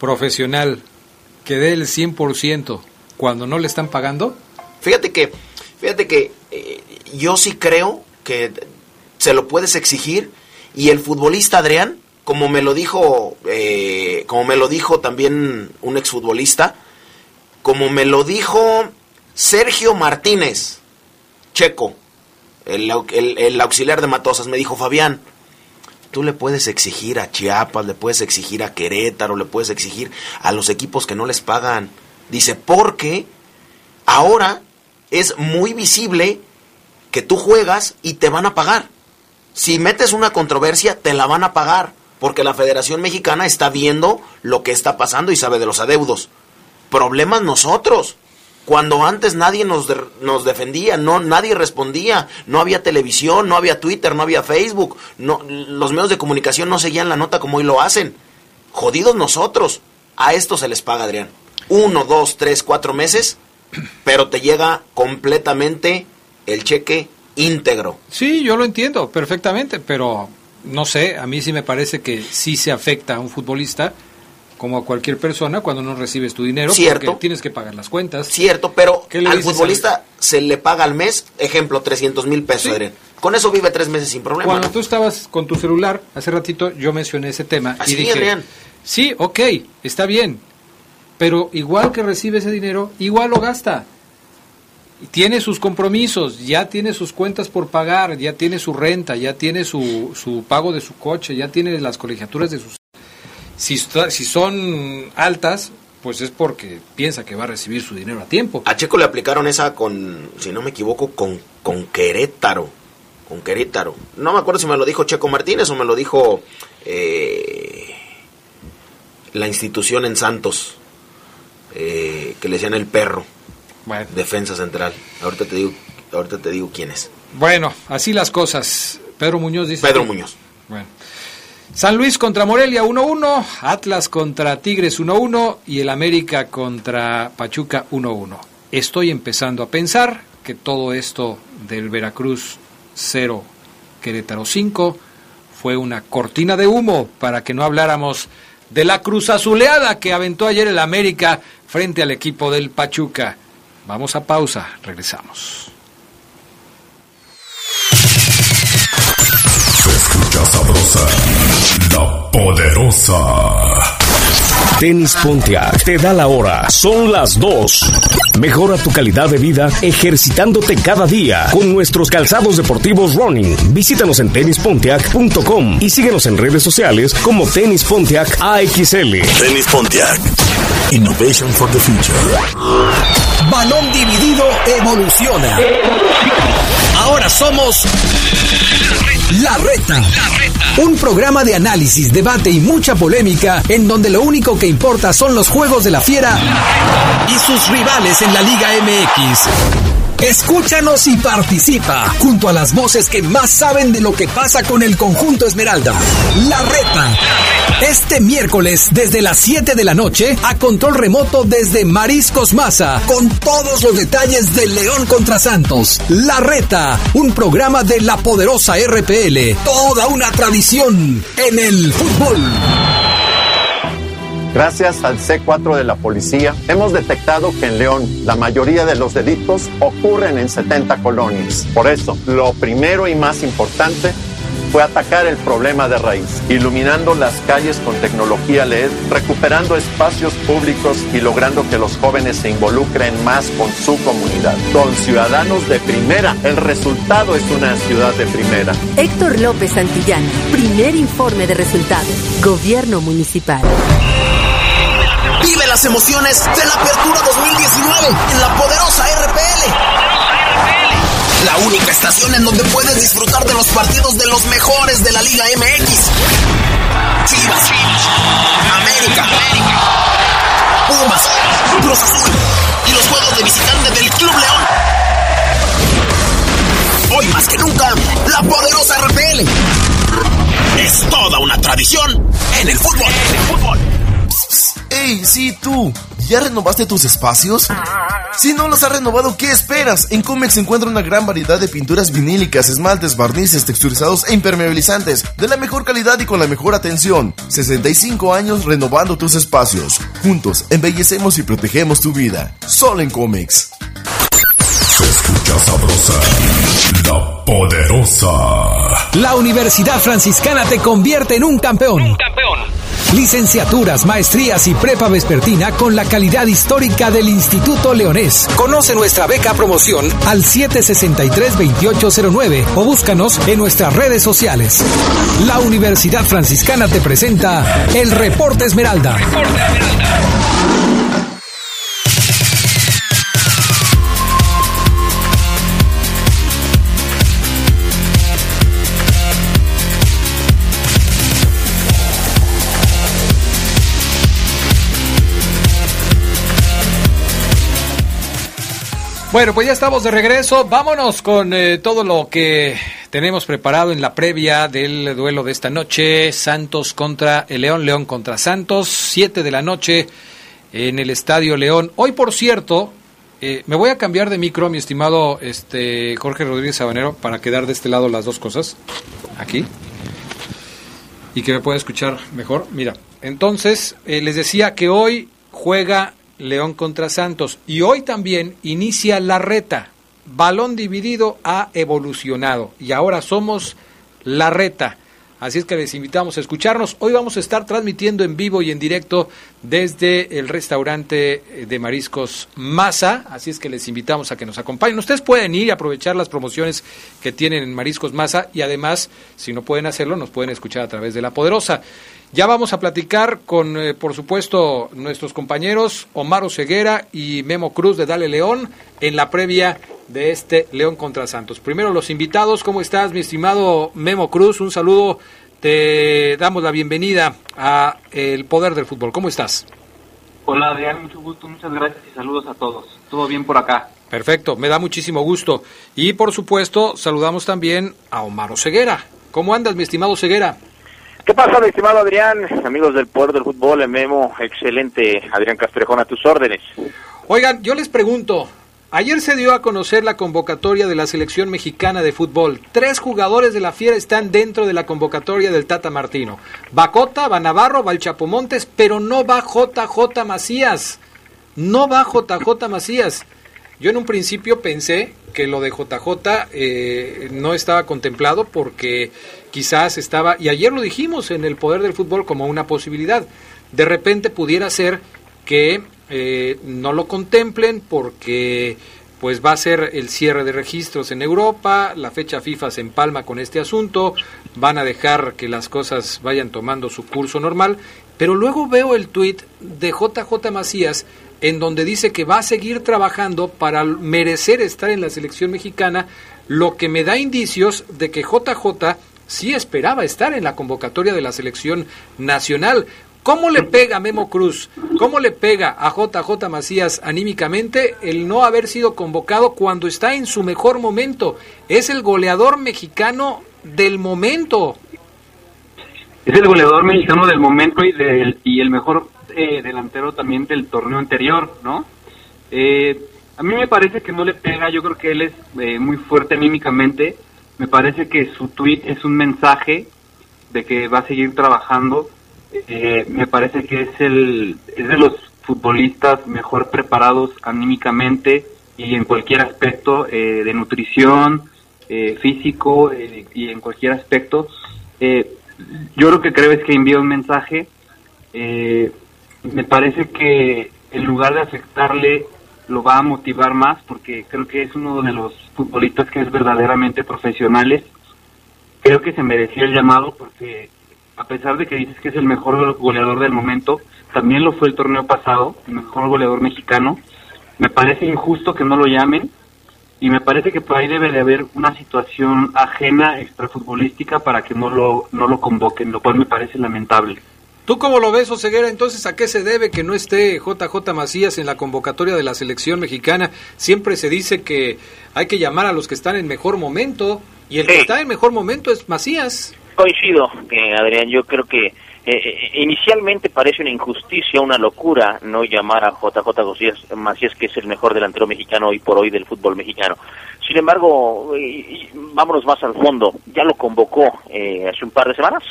profesional que dé el 100% cuando no le están pagando. Fíjate que, fíjate que eh, yo sí creo que se lo puedes exigir y el futbolista Adrián, como me lo dijo, eh, como me lo dijo también un exfutbolista, como me lo dijo Sergio Martínez, Checo, el, au- el- el auxiliar de Matosas, me dijo Fabián, tú le puedes exigir a Chiapas, le puedes exigir a Querétaro, le puedes exigir a los equipos que no les pagan. Dice, porque ahora es muy visible que tú juegas y te van a pagar. Si metes una controversia, te la van a pagar, porque la Federación Mexicana está viendo lo que está pasando y sabe de los adeudos. Problemas nosotros. Cuando antes nadie nos, nos defendía, no, nadie respondía, no había televisión, no había Twitter, no había Facebook, no, los medios de comunicación no seguían la nota como hoy lo hacen. Jodidos nosotros. A esto se les paga, Adrián. Uno, dos, tres, cuatro meses, pero te llega completamente el cheque íntegro. Sí, yo lo entiendo perfectamente, pero no sé, a mí sí me parece que sí se afecta a un futbolista como a cualquier persona cuando no recibes tu dinero Cierto. porque tienes que pagar las cuentas. Cierto, pero ¿Qué le al futbolista se le paga al mes, ejemplo, 300 mil pesos, Sí. Con eso vive tres meses sin problema. Cuando tú estabas con tu celular, hace ratito yo mencioné ese tema Así, y dije, Adrián. sí, ok, está bien, pero igual que recibe ese dinero, igual lo gasta. Tiene sus compromisos, ya tiene sus cuentas por pagar, ya tiene su renta, ya tiene su, su pago de su coche, ya tiene las colegiaturas de sus... Si, si son altas, pues es porque piensa que va a recibir su dinero a tiempo. A Checo le aplicaron esa con, si no me equivoco, con, con Querétaro. Con Querétaro. No me acuerdo si me lo dijo Checo Martínez o me lo dijo eh, la institución en Santos, eh, que le decían el perro. Defensa central. Ahorita te digo, ahorita te digo quién es. Bueno, así las cosas. Pedro Muñoz dice... Pedro Muñoz. Bueno. San Luis contra Morelia 1-1, Atlas contra Tigres 1-1 y el América contra Pachuca 1-1. Estoy empezando a pensar que todo esto del Veracruz 0, Querétaro 5 fue una cortina de humo para que no habláramos de la cruz azuleada que aventó ayer el América frente al equipo del Pachuca. Vamos a pausa, regresamos. Se escucha sabrosa, la poderosa. Tenis Pontiac te da la hora. Son las 2. Mejora tu calidad de vida ejercitándote cada día con nuestros calzados deportivos running. Visítanos en tenispontiac.com y síguenos en redes sociales como Tenis Pontiac AXL. Tenis Pontiac. Innovation for the future. Balón dividido evoluciona. Ahora somos La Reta. Un programa de análisis, debate y mucha polémica en donde lo único que importa son los juegos de la fiera y sus rivales en la Liga MX. Escúchanos y participa junto a las voces que más saben de lo que pasa con el conjunto Esmeralda. La Reta. Este miércoles desde las 7 de la noche a control remoto desde Mariscos Maza con todos los detalles del León contra Santos. La Reta, un programa de la poderosa RPL, toda una tradición en el fútbol. Gracias al C4 de la policía, hemos detectado que en León la mayoría de los delitos ocurren en 70 colonias. Por eso, lo primero y más importante fue atacar el problema de raíz, iluminando las calles con tecnología LED, recuperando espacios públicos y logrando que los jóvenes se involucren más con su comunidad. Con ciudadanos de primera, el resultado es una ciudad de primera. Héctor López Santillán, primer informe de resultados. Gobierno Municipal. Vive las emociones de la Apertura 2019 en la poderosa RPL. La única estación en donde puedes disfrutar de los partidos de los mejores de la Liga MX. Chivas, América, Pumas, Cruz Azul y los juegos de visitante del Club León. Hoy más que nunca, la poderosa RPL es toda una tradición en el fútbol. En el fútbol. ¡Ey, sí, tú! ¿Ya renovaste tus espacios? Si no los has renovado, ¿qué esperas? En Comex se encuentra una gran variedad de pinturas vinílicas, esmaltes, barnices, texturizados e impermeabilizantes, de la mejor calidad y con la mejor atención. 65 años renovando tus espacios. Juntos, embellecemos y protegemos tu vida. Solo en Comex. Se escucha sabrosa, la poderosa. La Universidad Franciscana te convierte en un campeón. Un campeón. Licenciaturas, maestrías y prepa vespertina con la calidad histórica del Instituto Leonés. Conoce nuestra beca promoción al 763-2809 o búscanos en nuestras redes sociales. La Universidad Franciscana te presenta el Reporte Esmeralda. Reporte Esmeralda. Bueno, pues ya estamos de regreso. Vámonos con eh, todo lo que tenemos preparado en la previa del duelo de esta noche. Santos contra el León, León contra Santos, 7 de la noche en el Estadio León. Hoy, por cierto, eh, me voy a cambiar de micro, mi estimado este Jorge Rodríguez Sabanero, para quedar de este lado las dos cosas. Aquí. Y que me pueda escuchar mejor. Mira, entonces eh, les decía que hoy juega León contra Santos. Y hoy también inicia la reta. Balón dividido ha evolucionado y ahora somos la reta. Así es que les invitamos a escucharnos. Hoy vamos a estar transmitiendo en vivo y en directo desde el restaurante de mariscos Masa. Así es que les invitamos a que nos acompañen. Ustedes pueden ir y aprovechar las promociones que tienen en Mariscos Masa y además, si no pueden hacerlo, nos pueden escuchar a través de La Poderosa. Ya vamos a platicar con, eh, por supuesto, nuestros compañeros Omar Ceguera y Memo Cruz de Dale León en la previa de este León contra Santos. Primero los invitados, ¿cómo estás, mi estimado Memo Cruz? Un saludo, te damos la bienvenida a El Poder del Fútbol. ¿Cómo estás? Hola Adrián, mucho gusto, muchas gracias y saludos a todos. ¿Todo bien por acá? Perfecto, me da muchísimo gusto. Y por supuesto, saludamos también a Omar Ceguera. ¿Cómo andas, mi estimado Ceguera? ¿Qué pasa, mi estimado Adrián? Amigos del Poder del Fútbol, el Memo, excelente. Adrián Castrejón, a tus órdenes. Oigan, yo les pregunto, ayer se dio a conocer la convocatoria de la selección mexicana de fútbol. Tres jugadores de la Fiera están dentro de la convocatoria del Tata Martino. Va Navarro, va Chapomontes, pero no va JJ Macías. No va JJ Macías. Yo en un principio pensé que lo de JJ eh, no estaba contemplado porque quizás estaba, y ayer lo dijimos en el poder del fútbol como una posibilidad, de repente pudiera ser que eh, no lo contemplen porque pues va a ser el cierre de registros en Europa, la fecha FIFA se empalma con este asunto, van a dejar que las cosas vayan tomando su curso normal, pero luego veo el tuit de JJ Macías en donde dice que va a seguir trabajando para merecer estar en la selección mexicana, lo que me da indicios de que JJ sí esperaba estar en la convocatoria de la selección nacional. ¿Cómo le pega a Memo Cruz? ¿Cómo le pega a JJ Macías anímicamente el no haber sido convocado cuando está en su mejor momento? Es el goleador mexicano del momento. Es el goleador mexicano del momento y, del, y el mejor eh, delantero también del torneo anterior, ¿no? Eh, a mí me parece que no le pega, yo creo que él es eh, muy fuerte anímicamente, me parece que su tweet es un mensaje de que va a seguir trabajando eh, me parece que es, el, es de los futbolistas mejor preparados anímicamente y en cualquier aspecto eh, de nutrición, eh, físico y en cualquier aspecto. yo lo que creo es que envía un mensaje. Me parece que en lugar de afectarle lo va a motivar más porque creo que es uno de los futbolistas que es verdaderamente profesionales. Creo que se mereció el llamado porque a pesar de que dices que es el mejor goleador del momento, también lo fue el torneo pasado, el mejor goleador mexicano. Me parece injusto que no lo llamen y me parece que por ahí debe de haber una situación ajena extrafutbolística para que no lo, no lo convoquen, lo cual me parece lamentable. ¿Tú cómo lo ves, Oseguera? Entonces, ¿a qué se debe que no esté JJ Macías en la convocatoria de la selección mexicana? Siempre se dice que hay que llamar a los que están en mejor momento y el que está en mejor momento es Macías. Coincido, eh, Adrián, yo creo que eh, eh, inicialmente parece una injusticia, una locura no llamar a JJ Macías, que es el mejor delantero mexicano hoy por hoy del fútbol mexicano. Sin embargo, vámonos más al fondo, ya lo convocó hace un par de semanas,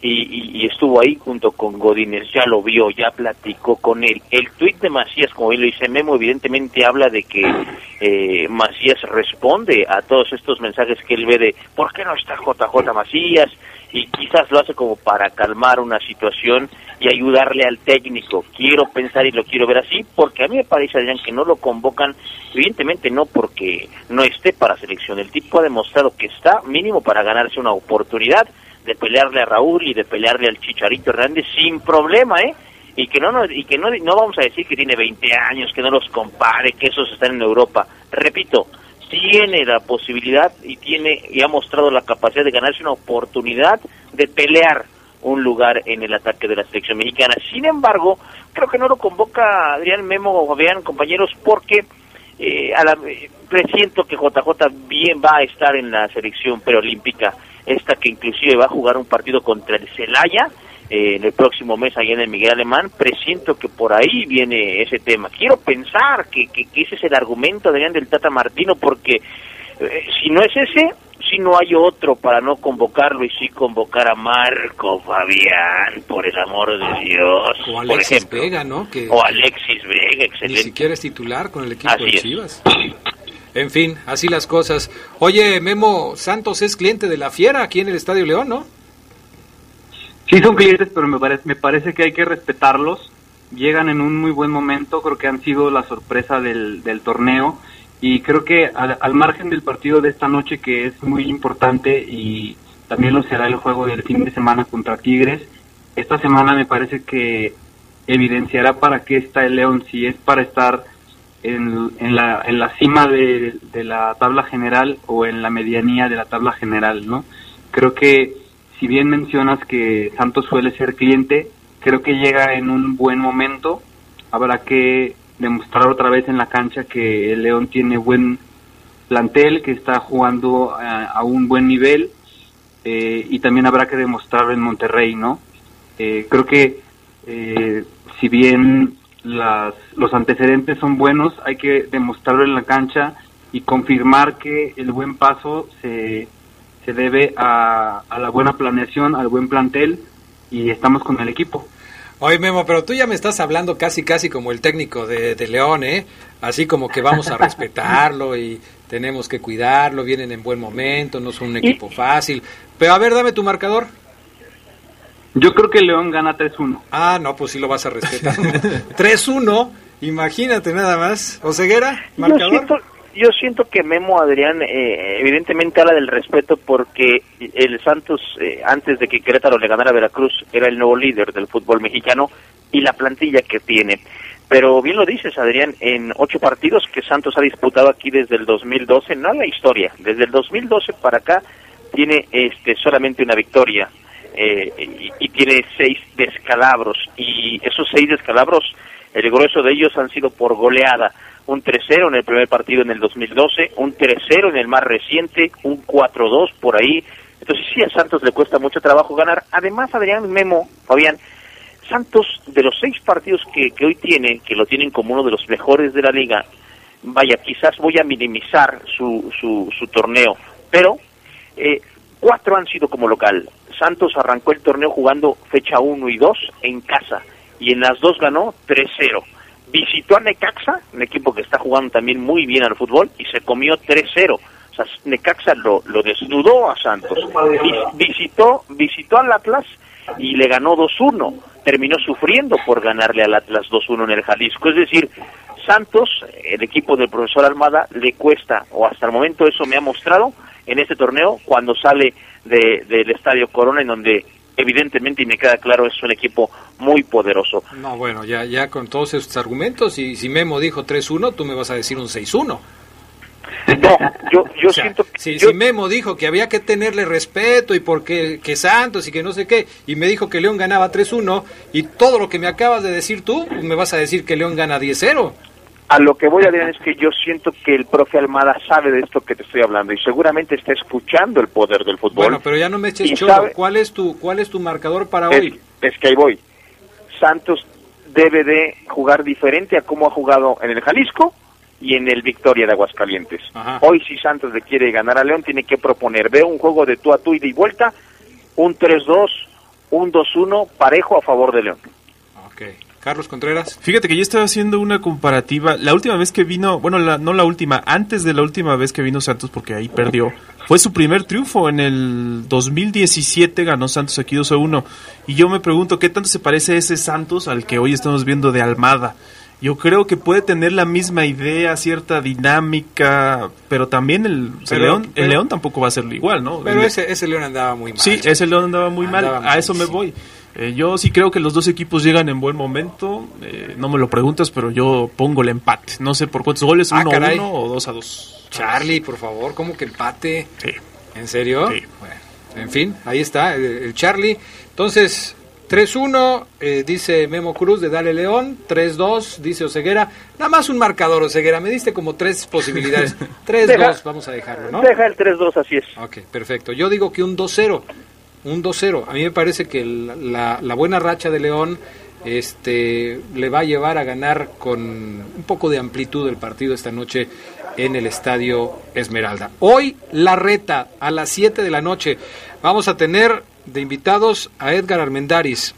y, estuvo ahí junto con Godínez, ya lo vio, ya platicó con él. El tuit de Macías, como bien lo dice Memo, evidentemente habla de que eh, Macías responde a todos estos mensajes que él ve de ¿por qué no está JJ Macías? Y quizás lo hace como para calmar una situación y ayudarle al técnico. Quiero pensar y lo quiero ver así, porque a mí me parece, Adrián, que no lo convocan, evidentemente no porque no esté para selección. El tipo ha demostrado que está mínimo para ganarse una oportunidad de pelearle a Raúl y de pelearle al Chicharito Hernández sin problema, ¿eh? Y que no, y que no, no vamos a decir que tiene 20 años, que no los compare, que esos están en Europa. Repito, tiene la posibilidad y tiene y ha mostrado la capacidad de ganarse una oportunidad de pelear un lugar en el ataque de la selección mexicana. Sin embargo, creo que no lo convoca Adrián Memo Fabián, compañeros, porque eh, a la, eh, presiento que JJ bien va a estar en la selección preolímpica esta que inclusive va a jugar un partido contra el Celaya eh, en el próximo mes allá en el Miguel Alemán, presiento que por ahí viene ese tema. Quiero pensar que, que, ese es el argumento de del Tata Martino, porque eh, si no es ese, si no hay otro para no convocarlo y sí convocar a Marco Fabián, por el amor de Dios. O Alexis Vega, ¿no? Que, o Alexis Vega, excelente. Ni siquiera es titular con el equipo de Chivas. En fin, así las cosas. Oye, Memo Santos es cliente de la Fiera aquí en el Estadio León, ¿no? Sí, son clientes, pero me parece, me parece que hay que respetarlos. Llegan en un muy buen momento, creo que han sido la sorpresa del, del torneo. Y creo que al, margen del partido de esta noche, que es muy importante y también lo será el juego del fin de semana contra Tigres, esta semana me parece que evidenciará para qué está el León, si es para estar en, en, la, en la cima de, de, la tabla general o en la medianía de la tabla general, ¿no? Creo que si bien mencionas que Santos suele ser cliente, creo que llega en un buen momento. Habrá que demostrar otra vez en la cancha que el León tiene buen plantel, que está jugando a, un buen nivel eh, y también habrá que demostrarlo en Monterrey, ¿no? Eh, creo que eh, si bien las, los antecedentes son buenos, hay que demostrarlo en la cancha y confirmar que el buen paso se, se debe a, a la buena planeación, al buen plantel y estamos con el equipo. Oye, Memo, pero tú ya me estás hablando casi, casi como el técnico de, de, León, ¿eh? Así como que vamos a respetarlo y tenemos que cuidarlo, vienen en buen momento, no son un equipo fácil. Pero a ver, dame tu marcador. Yo creo que León gana 3-1. Ah, no, pues sí lo vas a respetar. [laughs] 3-1, imagínate nada más. ¿Oseguera? ¿Marcador? Yo siento, que Memo Adrián eh, evidentemente habla del respeto porque el Santos, eh, antes de que Querétaro le ganara a Veracruz, era el nuevo líder del fútbol mexicano y la plantilla que tiene. Pero bien lo dices, Adrián, en ocho partidos que Santos ha disputado aquí desde el 2012, no la historia, desde el 2012 para acá tiene este solamente una victoria eh, y, tiene seis descalabros y esos seis descalabros, el grueso de ellos han sido por goleada. Un 3-0 en el primer partido en el 2012, un 3-0 en el más reciente, un 4-2 por ahí. Entonces sí, a Santos le cuesta mucho trabajo ganar. Además, Adrián Memo, Fabián, Santos, de los seis partidos que, que hoy tiene, que lo tienen como uno de los mejores de la liga, vaya, quizás voy a minimizar su, su, su torneo, pero eh, cuatro han sido como local, Santos arrancó el torneo jugando fecha 1 y 2 en casa y en las dos ganó 3-0. Visitó a Necaxa, un equipo que está jugando también muy bien al fútbol, y se comió 3-0. O sea, Necaxa lo, lo desnudó a Santos. visitó, visitó al Atlas y le ganó 2-1. Terminó sufriendo por ganarle al Atlas 2-1 en el Jalisco. Es decir, Santos, el equipo del profesor Almada, le cuesta, o hasta el momento eso me ha mostrado en este torneo, cuando sale de, del Estadio Corona, en donde evidentemente, y me queda claro, es un equipo muy poderoso. No, bueno, ya, ya con todos estos argumentos, y si Memo dijo 3-1, tú me vas a decir un 6-1. No, yo, [laughs] yo siento que... Si, si, Memo dijo que había que tenerle respeto y porque que Santos y que no sé qué, y me dijo que León ganaba 3-1, y todo lo que me acabas de decir tú, me vas a decir que León gana 10-0. A lo que voy a decir es que yo siento que el profe Almada sabe de esto que te estoy hablando y seguramente está escuchando el poder del fútbol. Bueno, pero ya no me eches choro. ¿Cuál es tu cuál es tu marcador para hoy? Es que ahí voy. Santos debe de jugar diferente a cómo ha jugado en el Jalisco y en el Victoria de Aguascalientes. Hoy si Santos le quiere ganar a León tiene que proponer, veo un juego de tú a tú y de vuelta, un 3-2, un 2-1 parejo a favor de León. Okay. Carlos Contreras. Fíjate que yo estaba haciendo una comparativa. La última vez que vino, bueno, no la última, antes de la última vez que vino Santos, porque ahí perdió, fue su primer triunfo. En el 2017 ganó Santos aquí 2 a 1. Y yo me pregunto, ¿qué tanto se parece ese Santos al que hoy estamos viendo de Almada? Yo creo que puede tener la misma idea, cierta dinámica, pero también el, León, el León tampoco va a serlo igual, ¿no? Pero ese, ese León andaba muy mal. Sí, ese León andaba muy mal. A eso me voy. Eh, yo sí creo que los dos equipos llegan en buen momento. Eh, no me lo preguntas, pero yo pongo el empate. No sé por cuántos goles, 1 a 1 o 2 a 2. Charlie, por favor, ¿cómo que empate? Sí. ¿En serio? Sí. Bueno, en fin, ahí está, el, Charlie. Entonces, 3-1, eh, dice Memo Cruz de Dale León. 3-2, dice Oseguera. Nada más un marcador, Oseguera. Me diste como tres posibilidades. [laughs] 3-2, vamos a dejarlo, ¿no? Deja el 3-2, así es. Ok, perfecto. Yo digo que un 2-0 un 2-0. A mí me parece que la, buena racha de León este, le va a llevar a ganar con un poco de amplitud el partido esta noche en el Estadio Esmeralda. Hoy la reta a las 7 de la noche. Vamos a tener de invitados a Edgar Armendaris.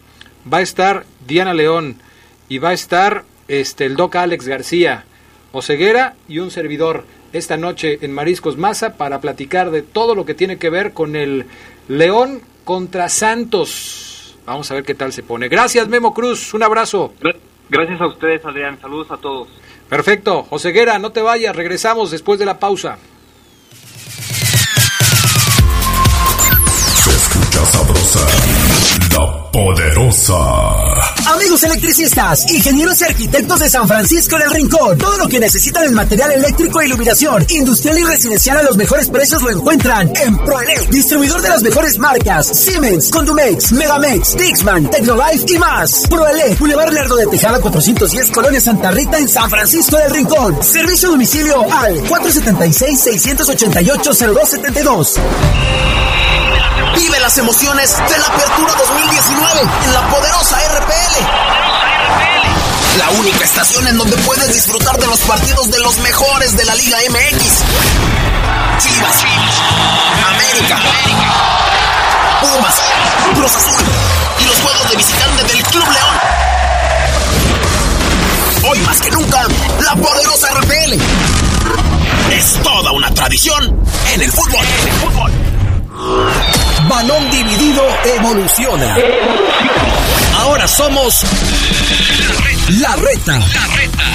Va a estar Diana León y va a estar este, el Doc Alex García, Oceguera y un servidor esta noche en Mariscos Maza para platicar de todo lo que tiene que ver con el León contra Santos. Vamos a ver qué tal se pone. Gracias, Memo Cruz. Un abrazo. Gracias a ustedes, Adrián. Saludos a todos. Perfecto. Joseguera, no te vayas. Regresamos después de la pausa. La poderosa. Amigos electricistas, ingenieros y arquitectos de San Francisco del Rincón, todo lo que necesitan en material eléctrico e iluminación, industrial y residencial a los mejores precios lo encuentran en ProElect, distribuidor de las mejores marcas Siemens, Condumex, Megamex, Dixman, Tecnolife y más. ProElect, Boulevard Lerdo de Tejada 410, Colonia Santa Rita en San Francisco del Rincón. Servicio a domicilio al 476-688-0272. Vive las emociones de la Apertura 2019 en la poderosa RPL. La única estación en donde puedes disfrutar de los partidos de los mejores de la Liga MX. Chivas, América, Pumas, Cruz Azul y los juegos de visitante del Club León. Hoy más que nunca, la poderosa RPL. Es toda una tradición en el fútbol. En el fútbol. Balón dividido evoluciona. Ahora somos La Reta.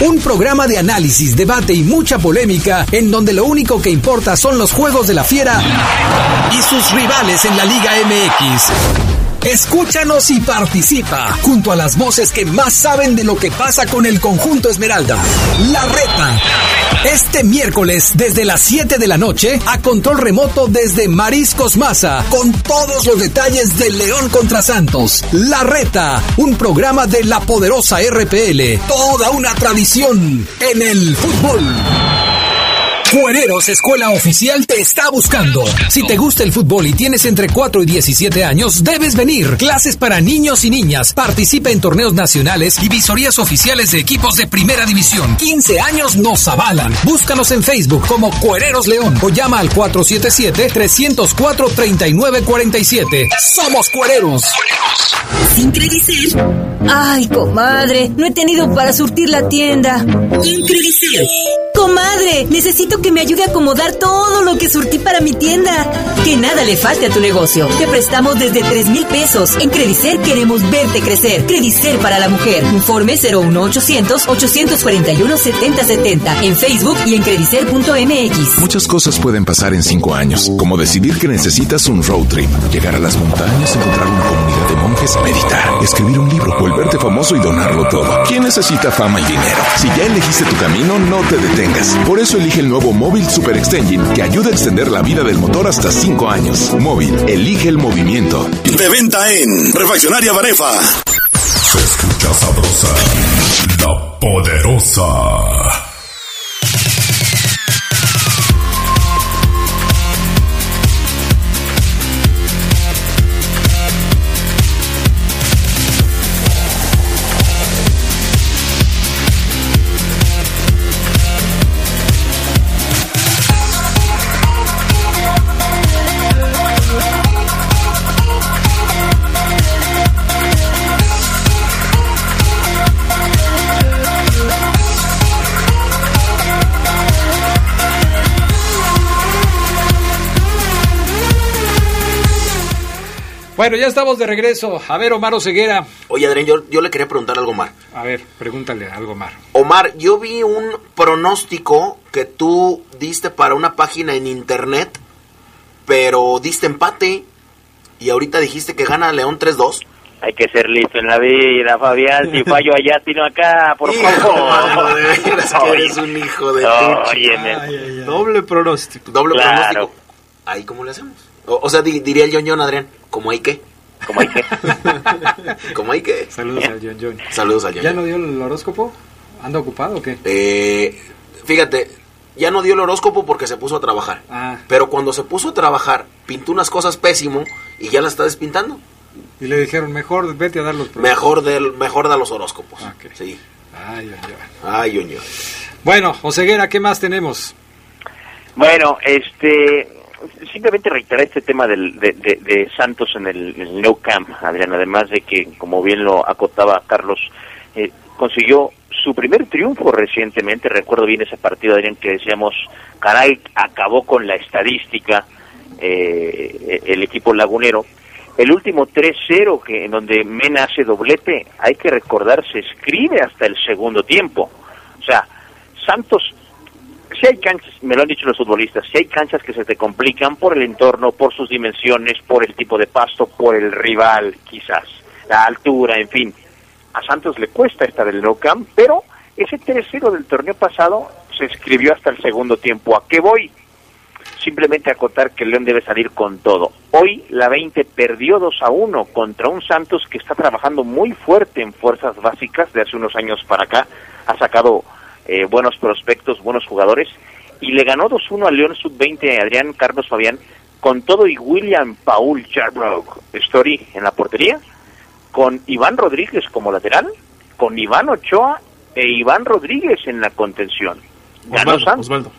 Un programa de análisis, debate y mucha polémica en donde lo único que importa son los juegos de la fiera y sus rivales en la Liga MX. Escúchanos y participa junto a las voces que más saben de lo que pasa con el conjunto Esmeralda. La reta. Este miércoles desde las 7 de la noche a control remoto desde Mariscos Maza con todos los detalles de León contra Santos. La reta, un programa de la poderosa RPL, toda una tradición en el fútbol. Cuereros Escuela Oficial te está buscando. Si te gusta el fútbol y tienes entre 4 y 17 años, debes venir. Clases para niños y niñas. Participa en torneos nacionales y visorías oficiales de equipos de primera división. 15 años nos avalan. Búscanos en Facebook como Cuereros León o llama al 477-304-3947. Somos Cuereros. Sin Credicer. Ay, comadre, no he tenido para surtir la tienda. Incredicel. Comadre, necesito que me ayude a acomodar todo lo que surtí para mi tienda. Que nada le falte a tu negocio. Te prestamos desde 3 mil pesos. En Credicer queremos verte crecer. Credicer para la mujer. Informe 01800 841 7070 en Facebook y en credicer.mx. Muchas cosas pueden pasar en cinco años, como decidir que necesitas un road trip, llegar a las montañas, encontrar una comunidad de monjes, meditar, escribir un libro, volverte famoso y donarlo todo. ¿Quién necesita fama y dinero? Si ya elegiste tu camino, no te detengas. Por eso elige el nuevo Móvil Super Extension que ayuda a extender la vida del motor hasta cinco años. Móvil, elige el movimiento. De venta en Refaccionaria Barefa. Se escucha sabrosa, la poderosa. Bueno, ya estamos de regreso. A ver, Omar Oseguera. Oye, Adrián, yo, yo le quería preguntar algo, Omar. A ver, pregúntale algo, Omar. Omar, yo vi un pronóstico que tú diste para una página en internet, pero diste empate y ahorita dijiste que gana León 3-2. Hay que ser listo en la vida, Fabián. Si fallo allá, sino acá, por favor. veras que eres un hijo de. Doble pronóstico. Doble Claro. pronóstico. ¿Ahí cómo le hacemos? O, o sea, di- diría el John John, Adrián, ¿cómo hay qué? ¿Cómo hay qué? [laughs] ¿Cómo hay qué? Saludos al John John. Saludos al John ¿Ya John. no dio el horóscopo? ¿Anda ocupado o qué? Eh, fíjate, ya no dio el horóscopo porque se puso a trabajar. Ah, Pero cuando se puso a trabajar, pintó unas cosas pésimo y ya las está despintando. y le dijeron, mejor vete a dar los. Mejor, del, mejor da los horóscopos. Sí. Ay, ay, ay. Ay, John John. Bueno, Oseguera, ¿qué más tenemos? Bueno, este, simplemente reiterar este tema del, de, Santos en el, el Camp, Adrián, además de que, como bien lo acotaba Carlos, eh, consiguió su primer triunfo recientemente, recuerdo bien ese partido, Adrián, que decíamos, caray, acabó con la estadística eh, el equipo lagunero. El último 3-0, que en donde Mena hace doblete, hay que recordar, se escribe hasta el segundo tiempo. O sea, Santos si hay canchas, me lo han dicho los futbolistas, si hay canchas que se te complican por el entorno, por sus dimensiones, por el tipo de pasto, por el rival, quizás, la altura, en fin. A Santos le cuesta esta del No Camp, pero ese 3-0 del torneo pasado se escribió hasta el segundo tiempo. ¿A qué voy? Simplemente acotar que León debe salir con todo. Hoy la 20 perdió 2 a 1 contra un Santos que está trabajando muy fuerte en fuerzas básicas de hace unos años para acá. Ha sacado eh, buenos prospectos, buenos jugadores y le ganó 2-1 a León Sub-20 Adrián Carlos Fabián con todo y William Paul Jarbrough Story en la portería, con Iván Rodríguez como lateral, con Iván Ochoa e Iván Rodríguez en la contención. Ganó Osvaldo. Osvaldo.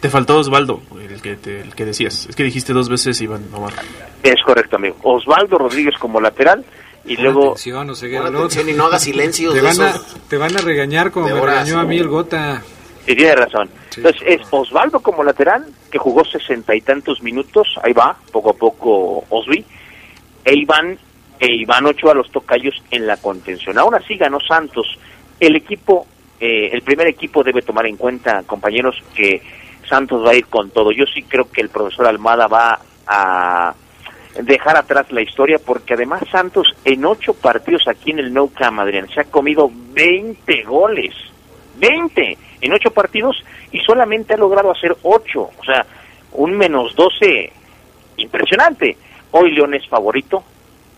Te faltó Osvaldo, el que, te- el que decías. Es que dijiste dos veces Iván Omar. Es correcto, amigo. Osvaldo Rodríguez como lateral y Pon luego atención, Oseguera, Pon luego atención y no hagas silencios Te van, a, esos. te van a regañar como De me horas. regañó a mí el Gota. Sí, tiene razón. Entonces es Osvaldo como lateral, que jugó sesenta y tantos minutos, ahí va, poco a poco Osby, e Iván, e Iván Ochoa los tocayos en la contención. Aún así ganó Santos. El equipo, eh, el primer equipo debe tomar en cuenta, compañeros, que Santos va a ir con todo. Yo sí creo que el profesor Almada va a dejar atrás la historia porque además Santos en ocho partidos aquí en el Nou Camp, Adrián, se ha comido 20 goles. 20 en ocho partidos y solamente ha logrado hacer ocho, o sea, un menos 12 impresionante. Hoy León es favorito,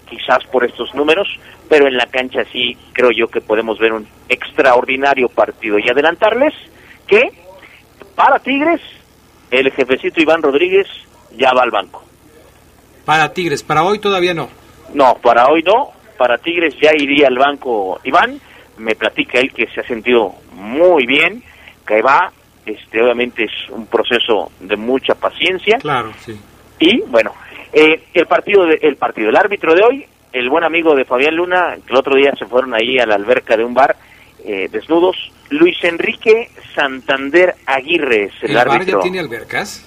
quizás por estos números, pero en la cancha sí creo yo que podemos ver un extraordinario partido y adelantarles que Para Tigres, el jefecito Iván Rodríguez ya va al banco. Para Tigres, para hoy todavía no. No, para hoy no. Para Tigres ya iría al banco Iván. Me platica él que se ha sentido muy bien, que va. Este, obviamente es un proceso de mucha paciencia. Claro, sí. Y bueno, eh, el partido, de- el partido, el árbitro de hoy, el buen amigo de Fabián Luna, que el otro día se fueron ahí a la alberca de un bar eh, desnudos, Luis Enrique Santander Aguirre es el, ¿El bar árbitro. ya tiene albercas?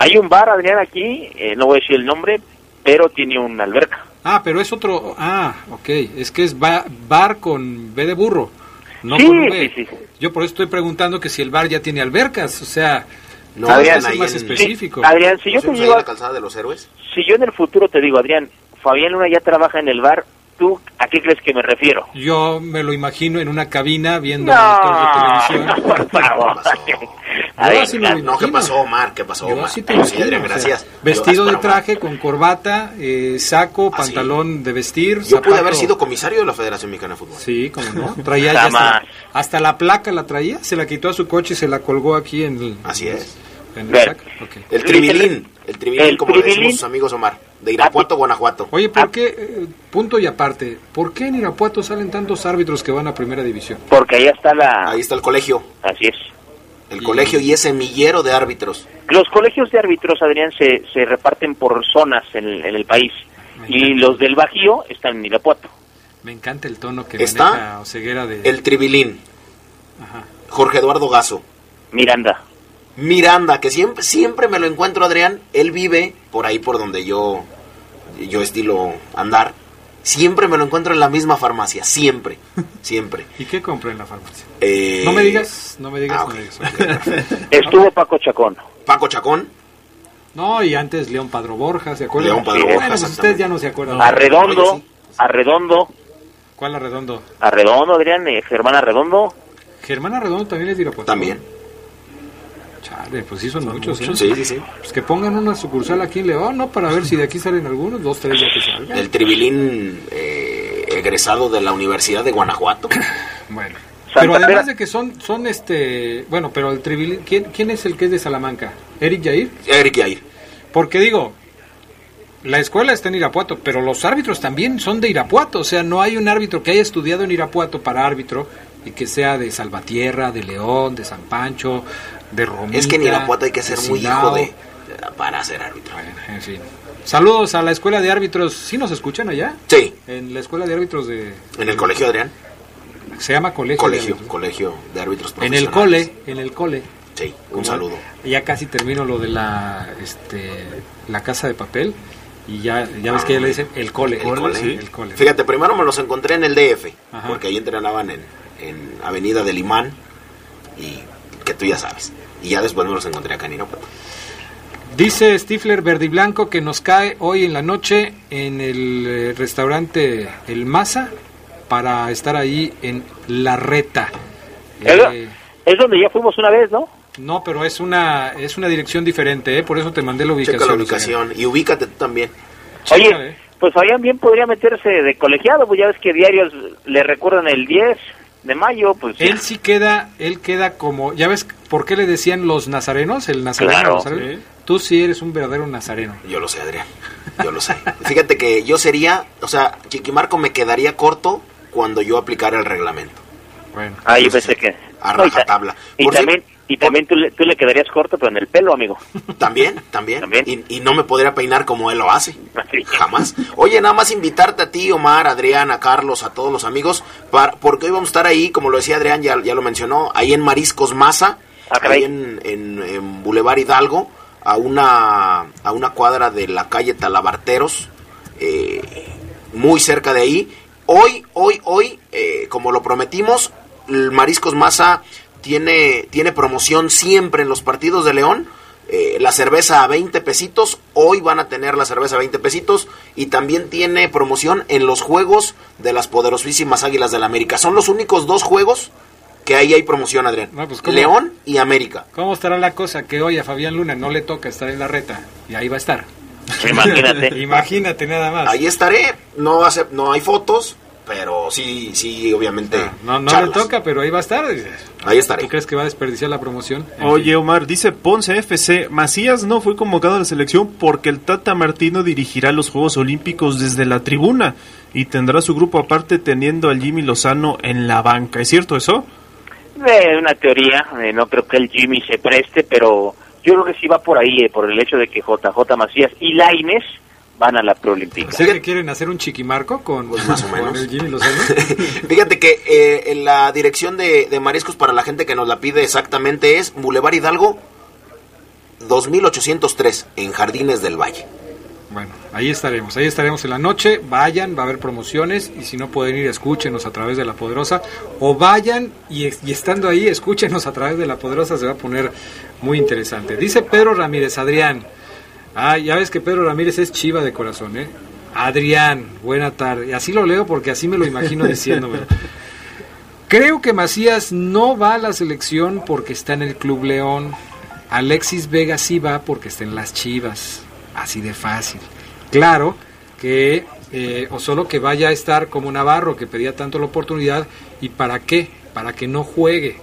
Hay un bar, Adrián, aquí, eh, no voy a decir el nombre, pero tiene una alberca. Ah, pero es otro. Ah, ok. Es que es ba- bar con B de burro. No Sí, con V. sí, sí. Yo por eso estoy preguntando que si el bar ya tiene albercas. O sea, No, Adrián, es más en- específico. Sí, Adrián, si yo ¿No te digo, a la calzada de los héroes? si yo en el futuro te digo, Adrián, Fabián Luna ya trabaja en el bar, ¿tú a qué crees que me refiero? Yo me lo imagino en una cabina viendo No, de televisión. [laughs] por favor. No, ¿qué pasó, Omar? ¿Qué pasó, Omar? así te Sí, imagino, Adrián, o sea, gracias. vestido de traje, con corbata, eh, saco, pantalón de vestir. Yo pude haber sido comisario de la Federación Mexicana de Fútbol. Sí, como no. [laughs] Traía ya hasta, hasta la placa la traía, se la quitó a su coche y se la colgó aquí en el. Así es. En el Ver. saco. Ok. El El como le decimos sus amigos Omar, de Irapuato, Guanajuato. Oye, ¿por qué, eh, punto y aparte, por qué en Irapuato salen tantos árbitros que van a primera división? Porque ahí está la... Ahí está el colegio. Así es. El colegio y ese millero de árbitros. Los colegios de árbitros, Adrián, se, se reparten por zonas en, el- en el país. Y los del Bajío están en Irapuato. Me encanta el tono que Está maneja Oseguera de... El tribilín. Ajá. Jorge Eduardo Gaso. Miranda. Miranda, que siempre, siempre me lo encuentro, Adrián. Él vive por ahí por donde yo, yo estilo andar. Siempre me lo encuentro en la misma farmacia. Siempre. [laughs] Siempre. ¿Y qué compré en la farmacia? Eh, No me digas, no me digas, ah, no me digas. [laughs] Estuvo Paco Chacón. Paco Chacón. No, y antes León Padro Borja, ¿se acuerdan? León Padro Borja, pues ustedes ya no se acuerdan. Arredondo. Arredondo. ¿Cuál Arredondo? Arredondo, Adrián. eh, Germán Arredondo. Germán Arredondo también es de Irapuato. También. Chale, pues sí son, muchos, ¿eh? muchos, sí, sí, sí. Pues que pongan una sucursal aquí en León, ¿no? Para ver si de aquí salen algunos, dos, tres ya que salgan. El tribilín eh, egresado de la Universidad de Guanajuato. [coughs] Bueno. Santa Pero además de que son, son este, bueno, pero el tribilín, ¿quién, ¿quién es el que es de Salamanca? ¿Eric Yair? Eric Yair. Porque digo, la escuela está en Irapuato, pero los árbitros también son de Irapuato, o sea, no hay un árbitro que haya estudiado en Irapuato para árbitro y que sea de Salvatierra, de León, de San Pancho, de Romita. Es que en Irapuato hay que ser de muy hijo de... para ser árbitro. En fin. Saludos a la escuela de árbitros. ¿Sí nos escuchan allá? Sí. En la escuela de árbitros de... En el colegio, Adrián. Se llama colegio. de Colegio, árbitros. colegio de árbitros En el cole, en el cole. Sí, un Como- saludo. Ya casi termino lo de la, este, la casa de papel y ya, ya ves que ya le dicen el cole. El cole. El cole. Fíjate, primero me los encontré en el DF, Ajá. porque ahí entrenaban en, en Avenida del Imán, y que tú ya sabes. Y ya después me los encontré acá en Irapuato. Dice Stifler Verde y Blanco que nos cae hoy en la noche en el eh, restaurante El Masa para estar ahí en La Reta. Eh, Es donde ya fuimos una vez, ¿no? no, pero es una es una dirección diferente, ¿eh? por eso te mandé la ubicación. Checa la o sea. ubicación y ubícate tú también. Oye, pues Fabián bien podría meterse de colegiado, pues ya ves que diarios le recuerdan el 10 de mayo, pues ya. Él sí queda, él queda como, ¿ya ves por qué le decían los nazarenos? El nazareno. Claro. nazareno? Tú sí eres un verdadero nazareno. Yo lo sé, Adrián. Yo lo sé. Fíjate que yo sería, o sea, Chiquimarco me quedaría corto cuando yo aplicara el reglamento. Bueno. Ah, yo pensé que... A No, y ta- rajatabla. Y Por también, y también tú, le, tú le quedarías corto, pero en el pelo, amigo. También, también. Y, y no me podría peinar como él lo hace. Jamás. Oye, nada más invitarte a ti, Omar, Adrián, a Carlos, a todos los amigos, para, porque hoy vamos a estar ahí, como lo decía Adrián, ya, ya lo mencionó, ahí en Mariscos Maza, ahí en, en, en Boulevard Hidalgo, a una, a una cuadra de la calle Talabarteros, eh, muy cerca de ahí. Hoy, hoy, hoy, eh, como lo prometimos, el Mariscos Maza tiene, tiene promoción siempre en los partidos de León. Eh, la cerveza a 20 pesitos, hoy van a tener la cerveza a 20 pesitos y también tiene promoción en los juegos de las poderosísimas Águilas del América. Son los únicos dos juegos que ahí hay promoción, Adrián. No, pues. León y América. ¿Cómo estará la cosa que hoy a Fabián Luna no le toca estar en la reta? Y ahí va a estar. Imagínate. [laughs] Imagínate nada más. Ahí estaré, no, hace, no hay fotos, pero sí, sí, obviamente. Ah, No, no le toca, pero ahí va a estar. Ahí estaré. ¿Tú crees que va a desperdiciar la promoción? En Oye, Omar, dice Ponce FC, Macías no fue convocado a la selección porque el Tata Martino dirigirá los Juegos Olímpicos desde la tribuna y tendrá su grupo aparte teniendo al Jimmy Lozano en la banca. ¿Es cierto eso? Eh, una teoría, eh, no creo que el Jimmy se preste, pero yo creo que sí va por ahí, eh, por el hecho de que JJ Macías y Laines van a la preolímpica. Sea que quieren hacer un chiquimarco con, Pues más o con menos. el Jimmy Lozano. [laughs] Fíjate que eh, en la dirección de, de mariscos para la gente que nos la pide exactamente es Boulevard Hidalgo 2803 en Jardines del Valle. Bueno, ahí estaremos, ahí estaremos en la noche, vayan, va a haber promociones y si no pueden ir, escúchenos a través de La Poderosa o vayan y estando ahí, escúchenos a través de La Poderosa, se va a poner muy interesante. Dice Pedro Ramírez, Adrián, ah, ya ves que Pedro Ramírez es chiva de corazón, ¿eh? Adrián, buena tarde, y así lo leo porque así me lo imagino [laughs] diciéndome. Creo que Macías no va a la selección porque está en el Club León. Alexis Vega sí va porque está en las Chivas. Así de fácil. Claro que, eh, o solo que vaya a estar como Navarro, que pedía tanto la oportunidad. ¿Y para qué? Para que no juegue.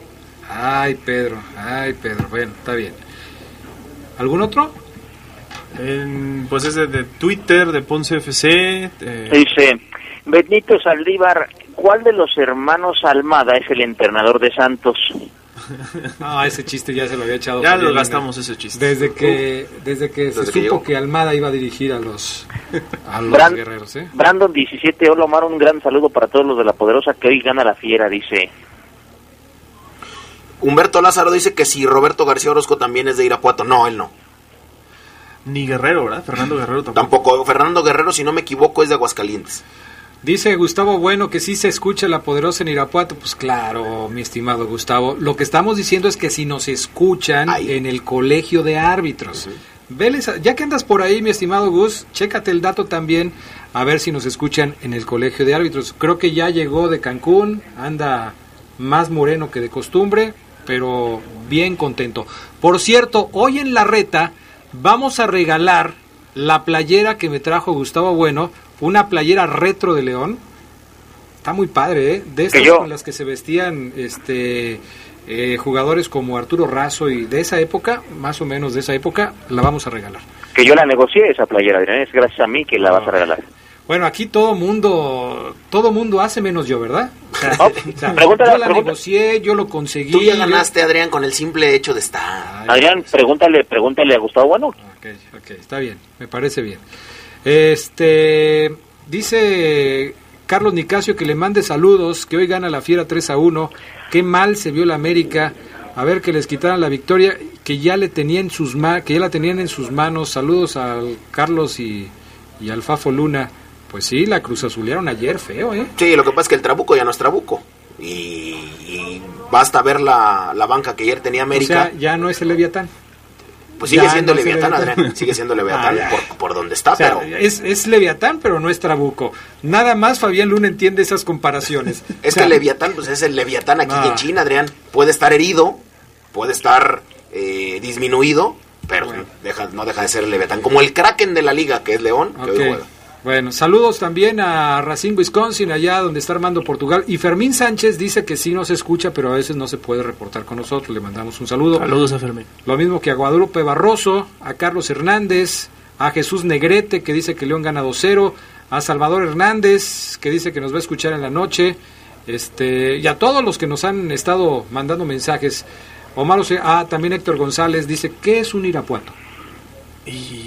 Ay, Pedro, ay, Pedro. Bueno, está bien. ¿Algún otro? En- pues es de, de Twitter, de Ponce FC. eh, Dice Benito Saldívar, ¿cuál de los hermanos Almada es el entrenador de Santos? No, [laughs] ese chiste ya se lo había echado. Ya lo gastamos ese chiste. Desde que, desde que se que supo que Almada iba a dirigir a los, [laughs] a los Bran- guerreros, ¿eh? Brandon 17, hola Omar, un gran saludo para todos los de la Poderosa que hoy gana la fiera, dice. Humberto Lázaro dice que si Roberto García Orozco también es de Irapuato. No, él no. Ni Guerrero, ¿verdad? Fernando [clears throat] Guerrero tampoco. Tampoco. Fernando Guerrero, si no me equivoco, es de Aguascalientes. Dice Gustavo Bueno que sí se escucha la poderosa en Irapuato. Pues claro, mi estimado Gustavo. Lo que estamos diciendo es que si nos escuchan en el colegio de árbitros. Veles a- ya que andas por ahí, mi estimado Gus, chécate el dato también, a ver si nos escuchan en el colegio de árbitros. Creo que ya llegó de Cancún, anda más moreno que de costumbre, pero bien contento. Por cierto, hoy en la reta vamos a regalar la playera que me trajo Gustavo Bueno, una playera retro de León. Está muy padre, ¿eh? De estas con las que se vestían este eh, jugadores como Arturo Razo y de esa época, más o menos de esa época, la vamos a regalar. Que yo la negocié esa playera, es gracias a mí que la vas a regalar. Bueno, aquí todo mundo, todo mundo hace menos yo, ¿verdad? [laughs] O sea, o sea, pregúntale- yo la pregunta- negocié, yo lo conseguí. Tú ya yo- ganaste, Adrián, con el simple hecho de estar. Adrián, pregúntale, pregúntale a Gustavo Bueno. Ok, ok, está bien, me parece bien. Este, dice Carlos Nicasio que le mande saludos, que hoy gana la Fiera 3 a 1, qué mal se vio la América, a ver que les quitaran la victoria, que ya le tenían en sus ma que ya la tenían en sus manos. Saludos al Carlos y, y al Fafo Luna. Pues sí, la Cruz Azulearon ayer, feo, ¿eh? Sí, lo que pasa es que el Trabuco ya no es Trabuco. Y, y basta ver la, la banca que ayer tenía O América. sea, ya no es el Leviatán. pues sigue ya siendo no Leviatán, Leviatán. Adrián. Sigue siendo [laughs] Leviatán Ah, por, por donde está, O sea, pero. es, es Leviatán, pero no es Trabuco. Nada más Fabián Luna entiende esas comparaciones. [laughs] Es O sea, que Leviatán, pues es el Leviatán aquí Ah. en China, Adrián. Puede estar herido, puede estar eh, disminuido, pero deja, no deja de ser el Leviatán. Como el Kraken de la liga, que es León, que hoy juega. Bueno, saludos también a Racine, Wisconsin, allá donde está Armando Portugal. Y Fermín Sánchez dice que sí nos escucha, pero a veces no se puede reportar con nosotros. Le mandamos un saludo. Saludos a Fermín. Lo mismo que a Guadalupe Barroso, a Carlos Hernández, a Jesús Negrete, que dice que León gana 2-0, a Salvador Hernández, que dice que nos va a escuchar en la noche, este, y a todos los que nos han estado mandando mensajes. Omar, ah, también Héctor González dice, ¿qué es un Irapuato?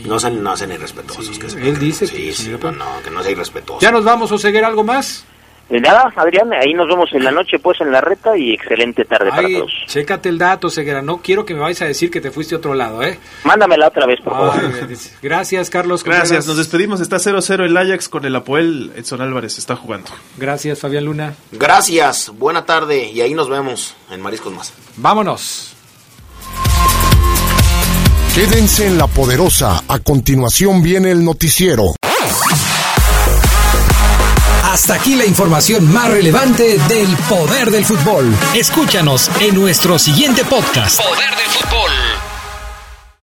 No sean, no sean irrespetuosos. que se- él dice sí, que sí, Irapuato. no, que no sea irrespetuoso. Ya nos vamos, Oseguer, ¿algo más? De nada, Adrián, ahí nos vemos en la noche, pues en la reta y excelente tarde para Ay, todos. chécate el dato, Ceguera. No quiero que me vayas a decir que te fuiste a otro lado, ¿eh? Mándamela otra vez, por favor. Ay, Gracias, Carlos. Gracias, Contreras. nos despedimos. Está 0-0 el Ajax con el Apoel. Edson Álvarez está jugando. Gracias, Fabián Luna. Gracias, buena tarde y ahí nos vemos en Mariscos Más. Vámonos. Quédense en la poderosa. A continuación viene el noticiero. Hasta aquí la información más relevante del poder del fútbol. Escúchanos en nuestro siguiente podcast. Poder del fútbol.